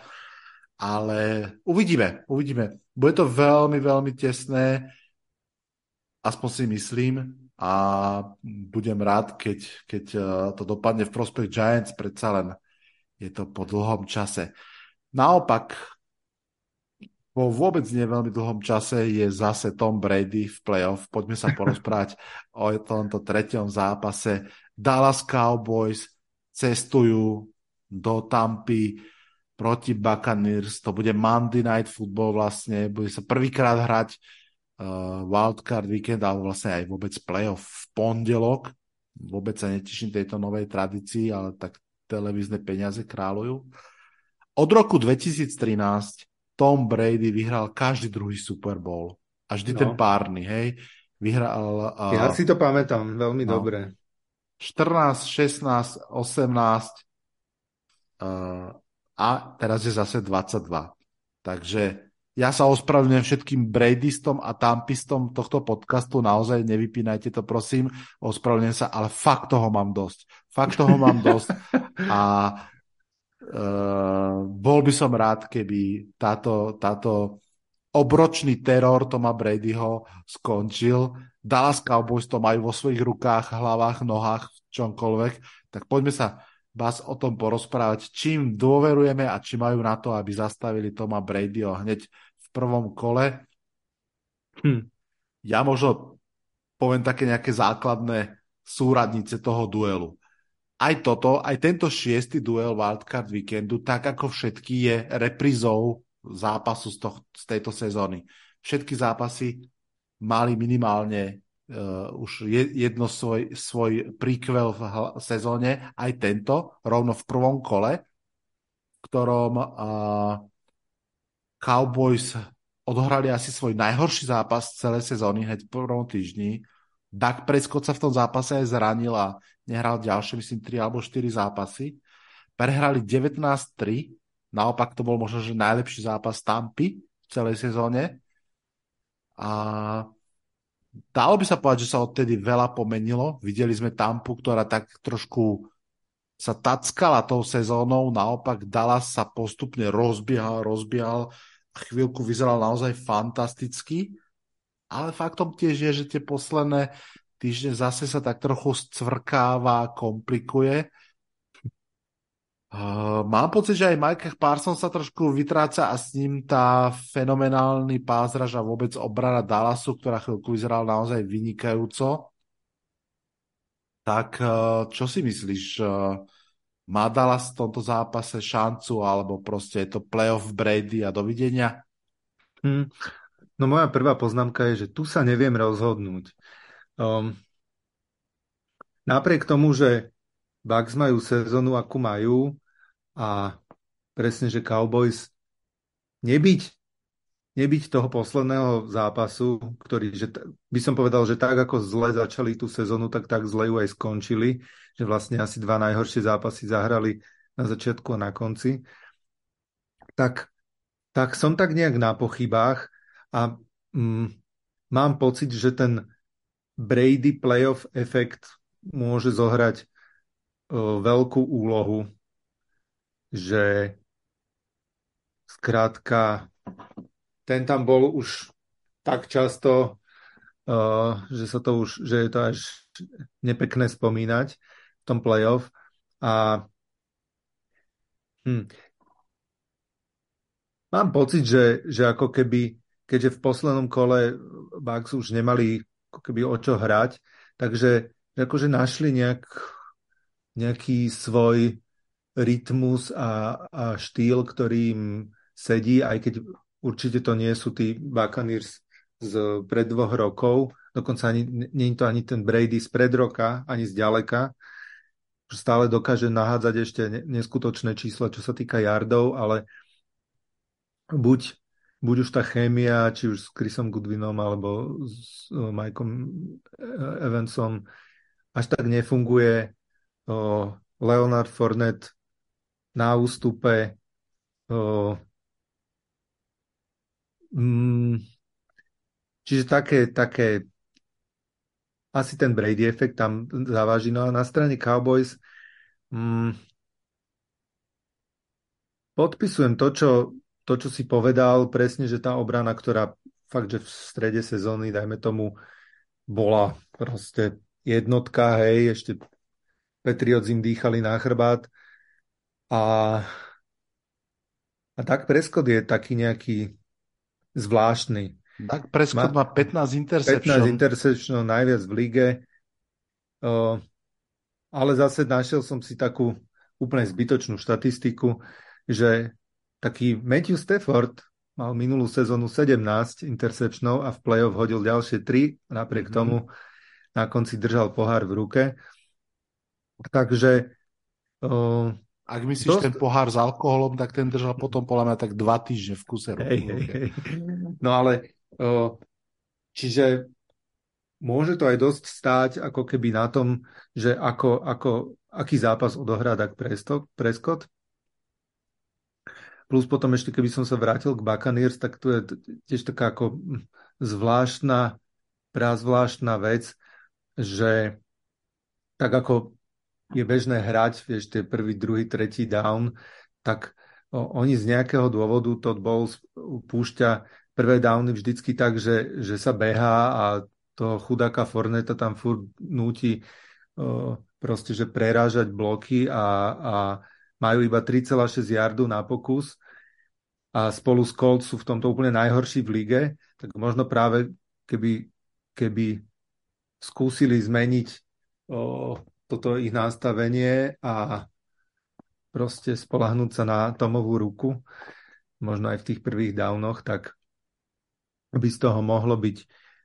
Ale uvidíme, uvidíme. Bude to veľmi, veľmi tesné, aspoň si myslím, a budem rád, keď, keď uh, to dopadne v prospech Giants, predsa len je to po dlhom čase. Naopak, po vôbec nie veľmi dlhom čase je zase Tom Brady v playoff. Poďme sa porozprávať o tomto treťom zápase. Dallas Cowboys cestujú do Tampy proti Buccaneers. To bude Monday Night Football vlastne. Bude sa prvýkrát hrať wildcard weekend, alebo vlastne aj vôbec playoff v pondelok. Vôbec sa neteším tejto novej tradícii, ale tak televízne peniaze kráľujú. Od roku 2013 Tom Brady vyhral každý druhý Super Bowl. A vždy no. ten párny, hej. Vyhral... Uh, ja si to pamätám veľmi no. dobre. 14, 16, 18 uh, a teraz je zase 22. Takže ja sa ospravedlňujem všetkým Bradystom a Tampistom tohto podcastu, naozaj nevypínajte to prosím, ospravedlňujem sa, ale fakt toho mám dosť. Fakt toho mám dosť a Uh, bol by som rád, keby táto, táto obročný teror Toma Bradyho skončil. Dallas Cowboys to majú vo svojich rukách, hlavách, nohách, čomkoľvek. Tak poďme sa vás o tom porozprávať, čím dôverujeme a či majú na to, aby zastavili Toma Bradyho hneď v prvom kole. Hm. Ja možno poviem také nejaké základné súradnice toho duelu aj toto, aj tento šiestý duel Wildcard Weekendu, tak ako všetky, je reprizou zápasu z, toh, z tejto sezóny. Všetky zápasy mali minimálne uh, už jedno svoj, svoj príkvel v sezóne, aj tento, rovno v prvom kole, ktorom uh, Cowboys odohrali asi svoj najhorší zápas celé sezóny, hneď v prvom týždni. Dak Prescott sa v tom zápase aj zranil a nehral ďalšie, myslím, 3 alebo 4 zápasy. Prehrali 19-3, naopak to bol možno, že najlepší zápas Tampy v celej sezóne. A dalo by sa povedať, že sa odtedy veľa pomenilo. Videli sme Tampu, ktorá tak trošku sa tackala tou sezónou, naopak Dallas sa postupne rozbiehal, rozbiehal chvíľku vyzeral naozaj fantasticky ale faktom tiež je, že tie posledné týždne zase sa tak trochu scvrkáva, komplikuje. Uh, mám pocit, že aj Mike Parsons sa trošku vytráca a s ním tá fenomenálny pázraž a vôbec obrana Dallasu, ktorá chvíľku vyzerala naozaj vynikajúco. Tak uh, čo si myslíš? Uh, má Dallas v tomto zápase šancu alebo proste je to playoff Brady a dovidenia? Hmm. No moja prvá poznámka je, že tu sa neviem rozhodnúť. Um, napriek tomu, že Bucks majú sezónu, akú majú a presne, že Cowboys nebyť, nebyť toho posledného zápasu, ktorý, že by som povedal, že tak ako zle začali tú sezónu, tak tak zle ju aj skončili, že vlastne asi dva najhoršie zápasy zahrali na začiatku a na konci, tak, tak som tak nejak na pochybách a mm, mám pocit, že ten Brady playoff efekt môže zohrať o, veľkú úlohu, že skrátka ten tam bol už tak často, uh, že sa to už, že je to až nepekné spomínať v tom playoff. A hm, mám pocit, že, že ako keby keďže v poslednom kole Bucks už nemali ako keby o čo hrať, takže akože našli nejak, nejaký svoj rytmus a, a štýl, ktorý im sedí, aj keď určite to nie sú tí Buccaneers z pred dvoch rokov, dokonca ani, nie je to ani ten Brady z pred roka, ani zďaleka, stále dokáže nahádzať ešte neskutočné čísla, čo sa týka yardov, ale buď, buď už tá chémia, či už s Chrisom Goodwinom alebo s Mikeom Evansom až tak nefunguje. Leonard Fournette na ústupe. Mm, čiže také, také asi ten Brady efekt tam závaží. No a na strane Cowboys mm, podpisujem to čo, to, čo si povedal, presne, že tá obrana, ktorá fakt, že v strede sezóny, dajme tomu, bola proste jednotka, hej, ešte Patriots im dýchali na chrbát, a, a tak Prescott je taký nejaký zvláštny. Tak Prescott má, má 15 interception. 15 interception, najviac v lige. Uh, ale zase našiel som si takú úplne zbytočnú štatistiku, že taký Matthew Stafford mal minulú sezónu 17 interceptionov a v play-off hodil ďalšie 3, napriek mm-hmm. tomu na konci držal pohár v ruke. Takže uh, ak myslíš Dost... ten pohár s alkoholom, tak ten držal potom podľa mňa tak dva týždne v kuse. Hej, hej, hej. No ale čiže môže to aj dosť stáť ako keby na tom, že ako, ako, aký zápas odohrá tak Prescott. Plus potom ešte, keby som sa vrátil k Buccaneers, tak tu je tiež taká ako zvláštna, prázvláštna vec, že tak ako je bežné hrať, vieš, tie prvý, druhý, tretí down, tak oni z nejakého dôvodu Todd Bowles púšťa prvé downy vždycky tak, že, že sa behá a to chudáka Forneta tam furt núti o, proste, že prerážať bloky a, a majú iba 3,6 yardu na pokus a spolu s Colts sú v tomto úplne najhorší v lige, tak možno práve keby, keby skúsili zmeniť o, toto ich nastavenie a proste spolahnúť sa na Tomovú ruku, možno aj v tých prvých downoch, tak by z toho mohlo byť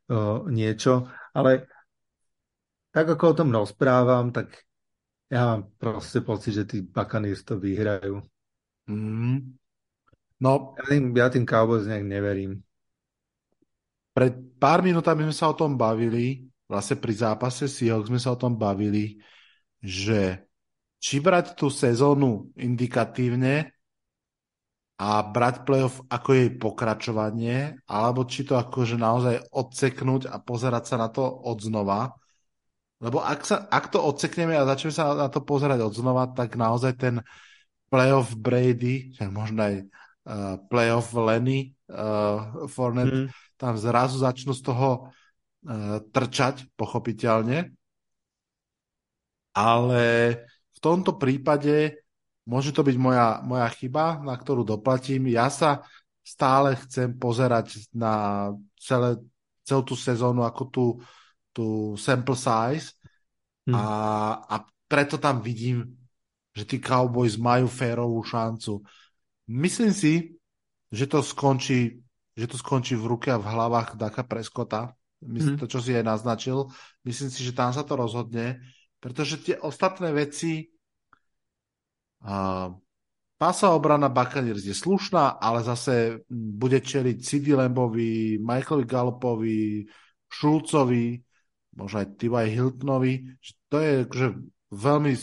uh, niečo. Ale tak ako o tom rozprávam, tak ja mám proste pocit, že tí Buccaneers to vyhrajú. Mm. No, ja tým, ja tým Cowboys nejak neverím. Pred pár minútami sme sa o tom bavili vlastne pri zápase Seahawks sme sa o tom bavili, že či brať tú sezónu indikatívne a brať playoff ako jej pokračovanie, alebo či to akože naozaj odseknúť a pozerať sa na to od znova. Lebo ak, sa, ak to odsekneme a začneme sa na to pozerať od znova, tak naozaj ten playoff Brady, možno aj uh, playoff Lenny, uh, Fournette, mm. tam zrazu začnú z toho trčať, pochopiteľne. Ale v tomto prípade môže to byť moja, moja chyba, na ktorú doplatím. Ja sa stále chcem pozerať na celé, celú tú sezónu ako tú, tú sample size hmm. a, a preto tam vidím, že tí Cowboys majú férovú šancu. Myslím si, že to skončí, že to skončí v ruke a v hlavách Daka Preskota, Myslím, mm. to, čo si aj naznačil. Myslím si, že tam sa to rozhodne, pretože tie ostatné veci uh, Pása obrana Buccaneers je slušná, ale zase bude čeliť CD Lambovi, Michaelovi Gallupovi, Šulcovi, možno aj T.Y. Hiltonovi. To je akože veľmi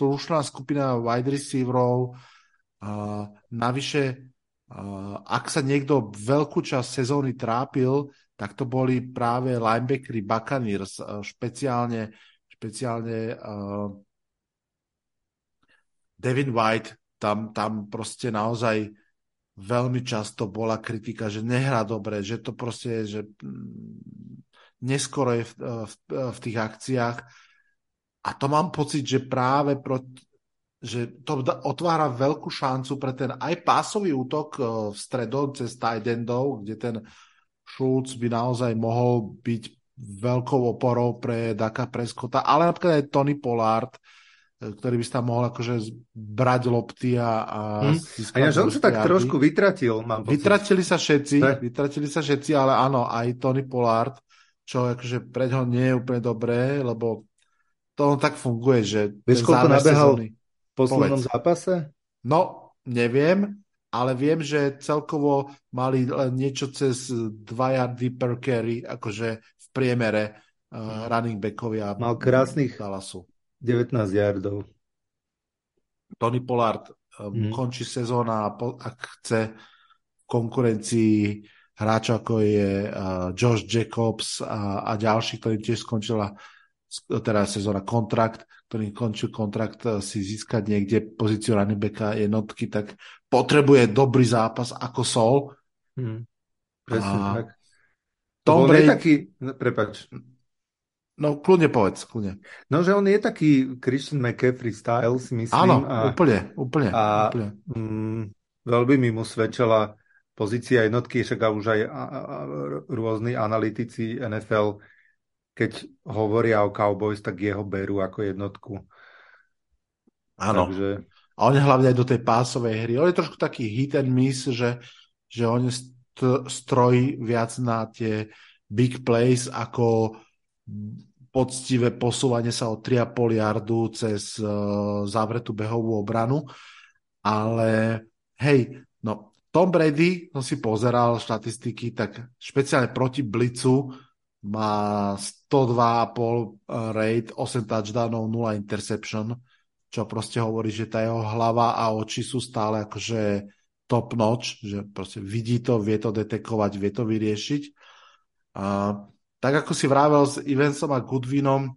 slušná skupina wide receiverov. Uh, navyše, uh, ak sa niekto veľkú časť sezóny trápil, tak to boli práve linebackery Buccaneers, eh, špeciálne, špeciálne uh, Devin White, tam, tam proste naozaj veľmi často bola kritika, že nehrá dobre, že to proste je, že mm, neskoro je v, eh, v, v tých akciách. A to mám pocit, že práve proti, že to otvára veľkú šancu pre ten aj pásový útok v stredom cez tight endov, kde ten Schulz by naozaj mohol byť veľkou oporou pre Daka Preskota, ale napríklad aj Tony Pollard ktorý by si tam mohol akože brať lopty a, a hmm. A ja, že on sa tak trošku vytratil, mám pocit. Vytratili sa všetci, ne? vytratili sa všetci, ale áno, aj Tony Pollard, čo akože pre ňo nie je úplne dobré, lebo to on tak funguje, že... Vieš, koľko nabehal v poslednom povedz. zápase? No, neviem, ale viem, že celkovo mali len niečo cez 2 yardy per carry, akože v priemere uh, running backovia Mal krásnych Dallasu. 19 yardov. Tony Pollard um, mm. končí sezóna ak chce v konkurencii hráča ako je uh, Josh Jacobs a, a ďalší, ktorý tiež skončila teda sezóna kontrakt, ktorý končil kontrakt si získať niekde pozíciu running backa jednotky, tak potrebuje dobrý zápas ako Sol. Mm. Presne a tak. Tom Brady... taký, no, prepač, No, kľudne povedz, kľudne. No, že on je taký Christian McCaffrey style, si myslím. Áno, a, úplne, úplne. A úplne. Mm, veľmi mi mu svedčila pozícia jednotky, však už aj a, a, rôzni analytici NFL, keď hovoria o Cowboys, tak jeho berú ako jednotku. Áno. Takže... A on je hlavne aj do tej pásovej hry. On je trošku taký hit and miss, že, že on st- stroj viac na tie big plays ako poctivé posúvanie sa o 3,5 yardu cez uh, zavretú behovú obranu. Ale hej, no Tom Brady, som si pozeral štatistiky, tak špeciálne proti Blicu má 102,5 eh, rate, 8 touchdownov, 0 interception, čo proste hovorí, že tá jeho hlava a oči sú stále akože top notch, že proste vidí to, vie to detekovať, vie to vyriešiť. A tak ako si vravel s Evansom a Goodwinom,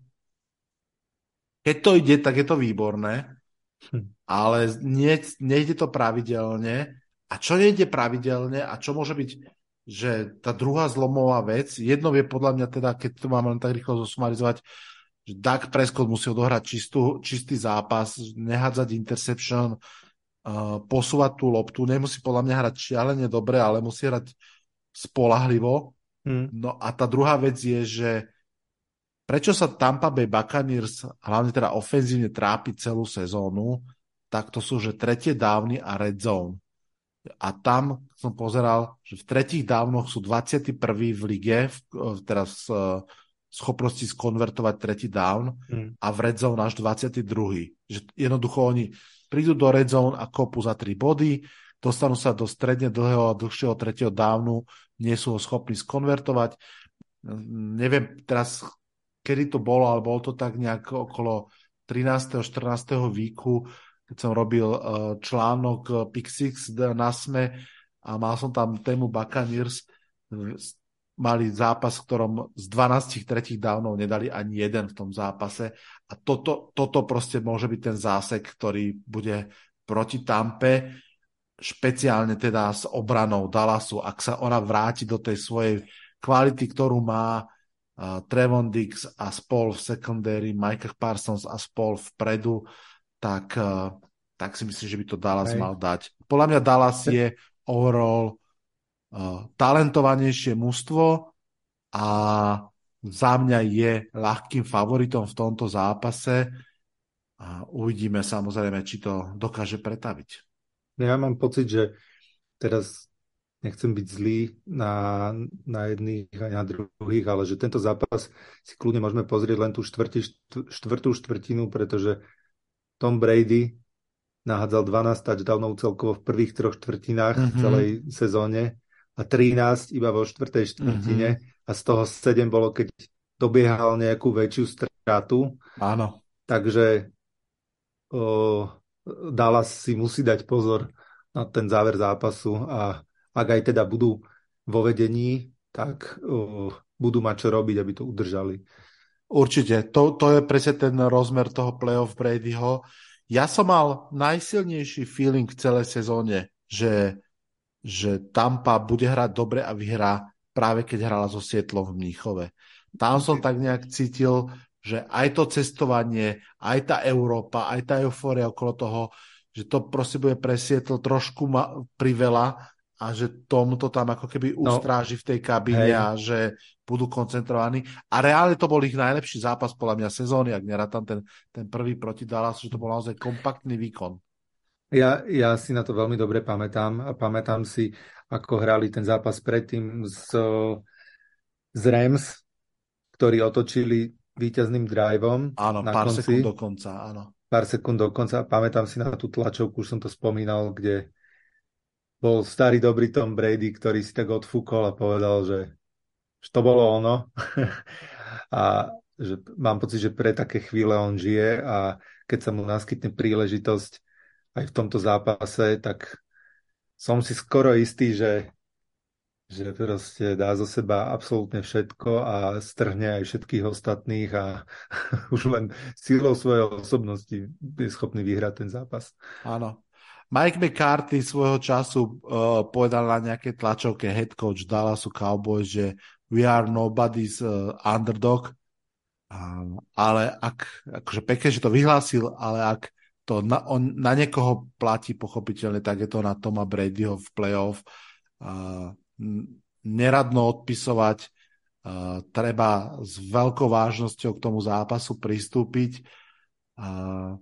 keď to ide, tak je to výborné, hm. ale nie, nejde to pravidelne. A čo nejde pravidelne a čo môže byť, že tá druhá zlomová vec, jedno je podľa mňa teda, keď to mám len tak rýchlo zosumarizovať, že Doug Prescott musí odohrať čistú, čistý zápas, nehádzať interception, uh, posúvať tú loptu, nemusí podľa mňa hrať šialene dobre, ale musí hrať spolahlivo Hmm. No a tá druhá vec je, že prečo sa Tampa Bay Buccaneers hlavne teda ofenzívne trápi celú sezónu, tak to sú, že tretie dávny a red zone. A tam som pozeral, že v tretích dávnoch sú 21. v lige, teraz uh, schopnosti skonvertovať tretí down hmm. a v red zone až 22. Že jednoducho oni prídu do red zone a kopu za 3 body, dostanú sa do stredne dlhého a dlhšieho tretieho dávnu, nie sú ho schopní skonvertovať. Neviem teraz, kedy to bolo, ale bolo to tak nejak okolo 13. 14. víku, keď som robil eh, článok eh, Pixix na SME a mal som tam tému Buccaneers, mali zápas, v ktorom z 12 tretích dávnov nedali ani jeden v tom zápase a toto, toto proste môže byť ten zásek, ktorý bude proti Tampe špeciálne teda s obranou Dallasu, ak sa ona vráti do tej svojej kvality, ktorú má uh, Trevon Dix a spol v secondary, Michael Parsons a spol vpredu, tak, uh, tak si myslím, že by to Dallas Hej. mal dať. Podľa mňa Dallas je overall talentovanejšie mužstvo a za mňa je ľahkým favoritom v tomto zápase a uvidíme samozrejme, či to dokáže pretaviť. Ja mám pocit, že teraz nechcem byť zlý na, na jedných a na druhých, ale že tento zápas si kľudne môžeme pozrieť len tú štvrti, štvrtú štvrtinu, pretože Tom Brady nahádzal 12 touchdownov celkovo v prvých troch štvrtinách mm-hmm. celej sezóne a 13 iba vo štvrtej štvrtine mm-hmm. a z toho 7 bolo, keď dobiehal nejakú väčšiu stratu. Áno. Takže o, Dallas si musí dať pozor na ten záver zápasu a ak aj teda budú vo vedení, tak uh, budú mať čo robiť, aby to udržali. Určite, to, to je presne ten rozmer toho playoff Bradyho. Ja som mal najsilnejší feeling v celej sezóne, že, že Tampa bude hrať dobre a vyhrá práve keď hrala so Sietlom v Mníchove. Tam som tak nejak cítil, že aj to cestovanie, aj tá Európa, aj tá eufória okolo toho, že to proste bude presietl trošku ma, priveľa a že tomu to tam ako keby No. ustráži v tej kabíne Hej. a že budú koncentrovaní. A reálne to bol ich najlepší zápas podľa mňa sezóny, ak nerátam ten, ten prvý proti Dallasu, že to bol naozaj kompaktný výkon. Ja, ja si na to veľmi dobre pamätám a pamätám si, ako hrali ten zápas predtým s, s Rams, ktorí otočili víťazným driveom Áno, na pár konci, sekúnd do konca, áno. pár sekúnd do konca. Pamätám si na tú tlačovku, už som to spomínal, kde bol starý dobrý Tom Brady, ktorý si tak odfúkol a povedal, že, že to bolo ono. a že mám pocit, že pre také chvíle on žije a keď sa mu naskytne príležitosť aj v tomto zápase, tak som si skoro istý, že, že proste dá zo seba absolútne všetko a strhne aj všetkých ostatných a už len sílou svojej osobnosti je schopný vyhrať ten zápas. Áno. Mike McCarthy svojho času uh, povedal na nejakej tlačovke head coach Dallasu Cowboys, že we are nobody's uh, underdog. Uh, ale ak, akože pekne, že to vyhlásil, ale ak to na, on, na niekoho platí pochopiteľne, tak je to na Toma Bradyho v playoff. Uh, neradno odpisovať, uh, treba s veľkou vážnosťou k tomu zápasu pristúpiť. Uh,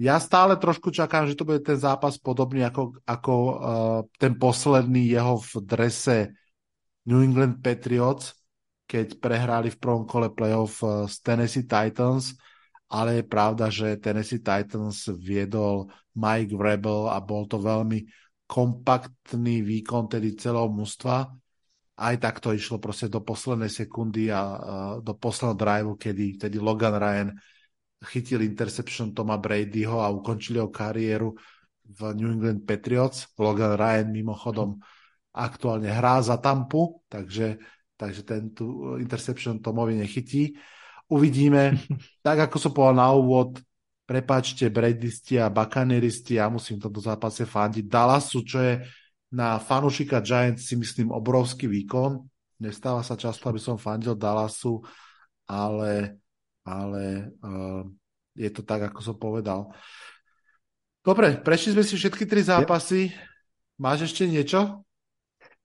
ja stále trošku čakám, že to bude ten zápas podobný ako, ako uh, ten posledný jeho v drese New England Patriots, keď prehrali v prvom kole playoff uh, s Tennessee Titans, ale je pravda, že Tennessee Titans viedol Mike Rebel a bol to veľmi kompaktný výkon tedy celého mužstva. Aj tak to išlo proste do poslednej sekundy a uh, do posledného driveu, kedy, kedy Logan Ryan chytil interception Toma Bradyho a ukončili ho kariéru v New England Patriots. Logan Ryan mimochodom aktuálne hrá za Tampu, takže, takže ten tu interception Tomovi nechytí. Uvidíme. tak ako som povedal na úvod, prepáčte Bradysti a Buccaneeristi, ja musím v tomto zápase fandiť Dallasu, čo je na fanušika Giants si myslím obrovský výkon. Nestáva sa často, aby som fandil Dallasu, ale ale uh, je to tak, ako som povedal. Dobre, prešli sme si všetky tri zápasy. Máš ešte niečo?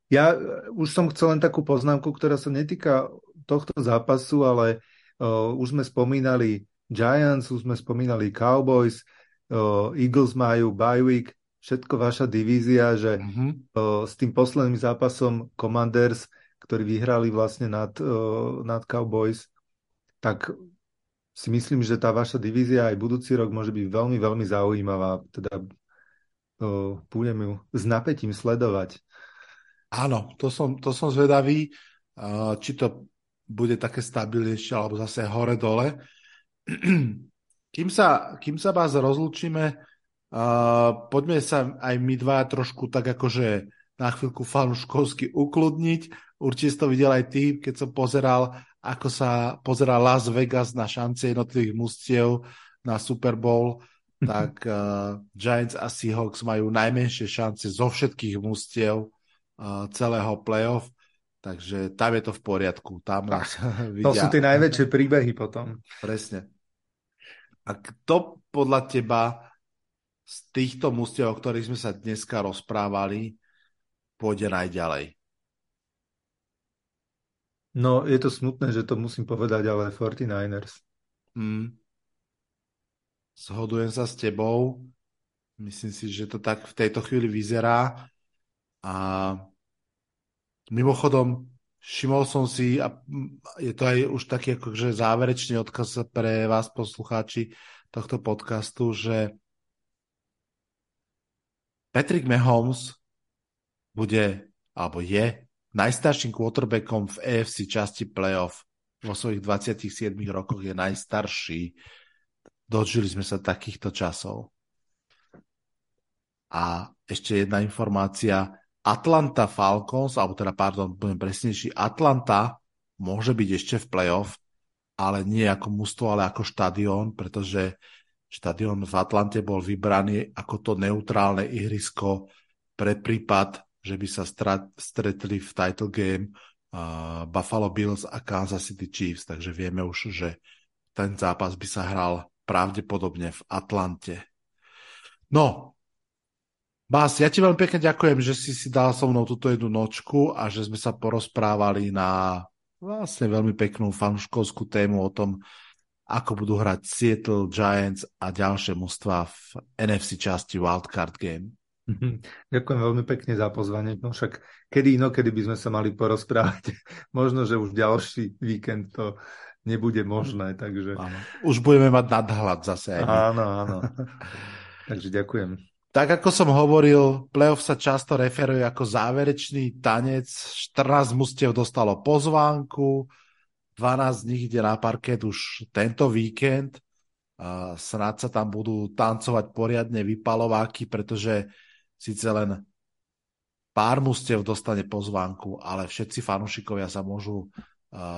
Ja už som chcel len takú poznámku, ktorá sa netýka tohto zápasu, ale uh, už sme spomínali Giants, už sme spomínali Cowboys, uh, Eagles majú bye week, všetko vaša divízia, že uh, s tým posledným zápasom Commanders, ktorí vyhrali vlastne nad, uh, nad Cowboys, tak si myslím, že tá vaša divízia aj budúci rok môže byť veľmi, veľmi zaujímavá. Teda uh, budem ju s napätím sledovať. Áno, to som, to som zvedavý, uh, či to bude také stabilnejšie, alebo zase hore-dole. kým, sa, kým sa vás rozlúčime, uh, poďme sa aj my dva trošku tak akože na chvíľku fanuškovsky ukludniť. Určite to videl aj ty, keď som pozeral ako sa pozerá Las Vegas na šance jednotlivých mustiev na Super Bowl, tak uh, Giants a Seahawks majú najmenšie šance zo všetkých mustiev uh, celého playoff, takže tam je to v poriadku. Tam nás vidia. To sú tie najväčšie príbehy potom. Presne. A kto podľa teba z týchto mustiev, o ktorých sme sa dneska rozprávali, pôjde najďalej? No, je to smutné, že to musím povedať, ale 49ers. Mm. Zhodujem sa s tebou. Myslím si, že to tak v tejto chvíli vyzerá. A mimochodom, všimol som si, a je to aj už taký akože záverečný odkaz pre vás, poslucháči tohto podcastu, že Patrick Mahomes bude, alebo je najstarším quarterbackom v AFC časti playoff. Vo svojich 27 rokoch je najstarší. Dožili sme sa takýchto časov. A ešte jedna informácia. Atlanta Falcons, alebo teda, pardon, budem presnejší, Atlanta môže byť ešte v playoff, ale nie ako mužstvo, ale ako štadión, pretože štadión v Atlante bol vybraný ako to neutrálne ihrisko pre prípad, že by sa stretli v title game uh, Buffalo Bills a Kansas City Chiefs, takže vieme už, že ten zápas by sa hral pravdepodobne v Atlante. No, Bás, ja ti veľmi pekne ďakujem, že si si dal so mnou túto jednu nočku a že sme sa porozprávali na vlastne veľmi peknú fanškovskú tému o tom, ako budú hrať Seattle Giants a ďalšie mužstva v NFC časti Wildcard Game. Ďakujem veľmi pekne za pozvanie. No však kedy inokedy by sme sa mali porozprávať. Možno, že už ďalší víkend to nebude možné, takže... Áno. Už budeme mať nadhľad zase. Aj áno, áno. takže ďakujem. Tak ako som hovoril, playoff sa často referuje ako záverečný tanec. 14 mustiev dostalo pozvánku, 12 z nich ide na parket už tento víkend. Snáď sa tam budú tancovať poriadne vypalováky, pretože síce len pár mustiev dostane pozvánku, ale všetci fanúšikovia sa môžu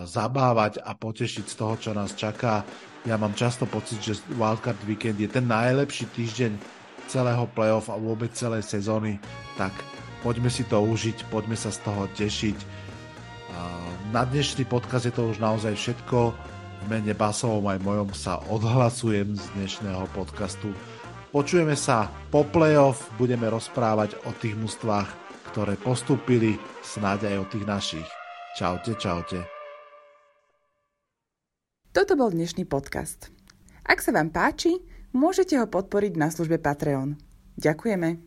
zabávať a potešiť z toho, čo nás čaká. Ja mám často pocit, že Wildcard Weekend je ten najlepší týždeň celého playoff a vôbec celej sezóny, tak poďme si to užiť, poďme sa z toho tešiť. Na dnešný podcast je to už naozaj všetko. V mene Basovom aj mojom sa odhlasujem z dnešného podcastu. Počujeme sa po playoff, budeme rozprávať o tých mústvách, ktoré postúpili, snáď aj o tých našich. Čaute, čaute. Toto bol dnešný podcast. Ak sa vám páči, môžete ho podporiť na službe Patreon. Ďakujeme.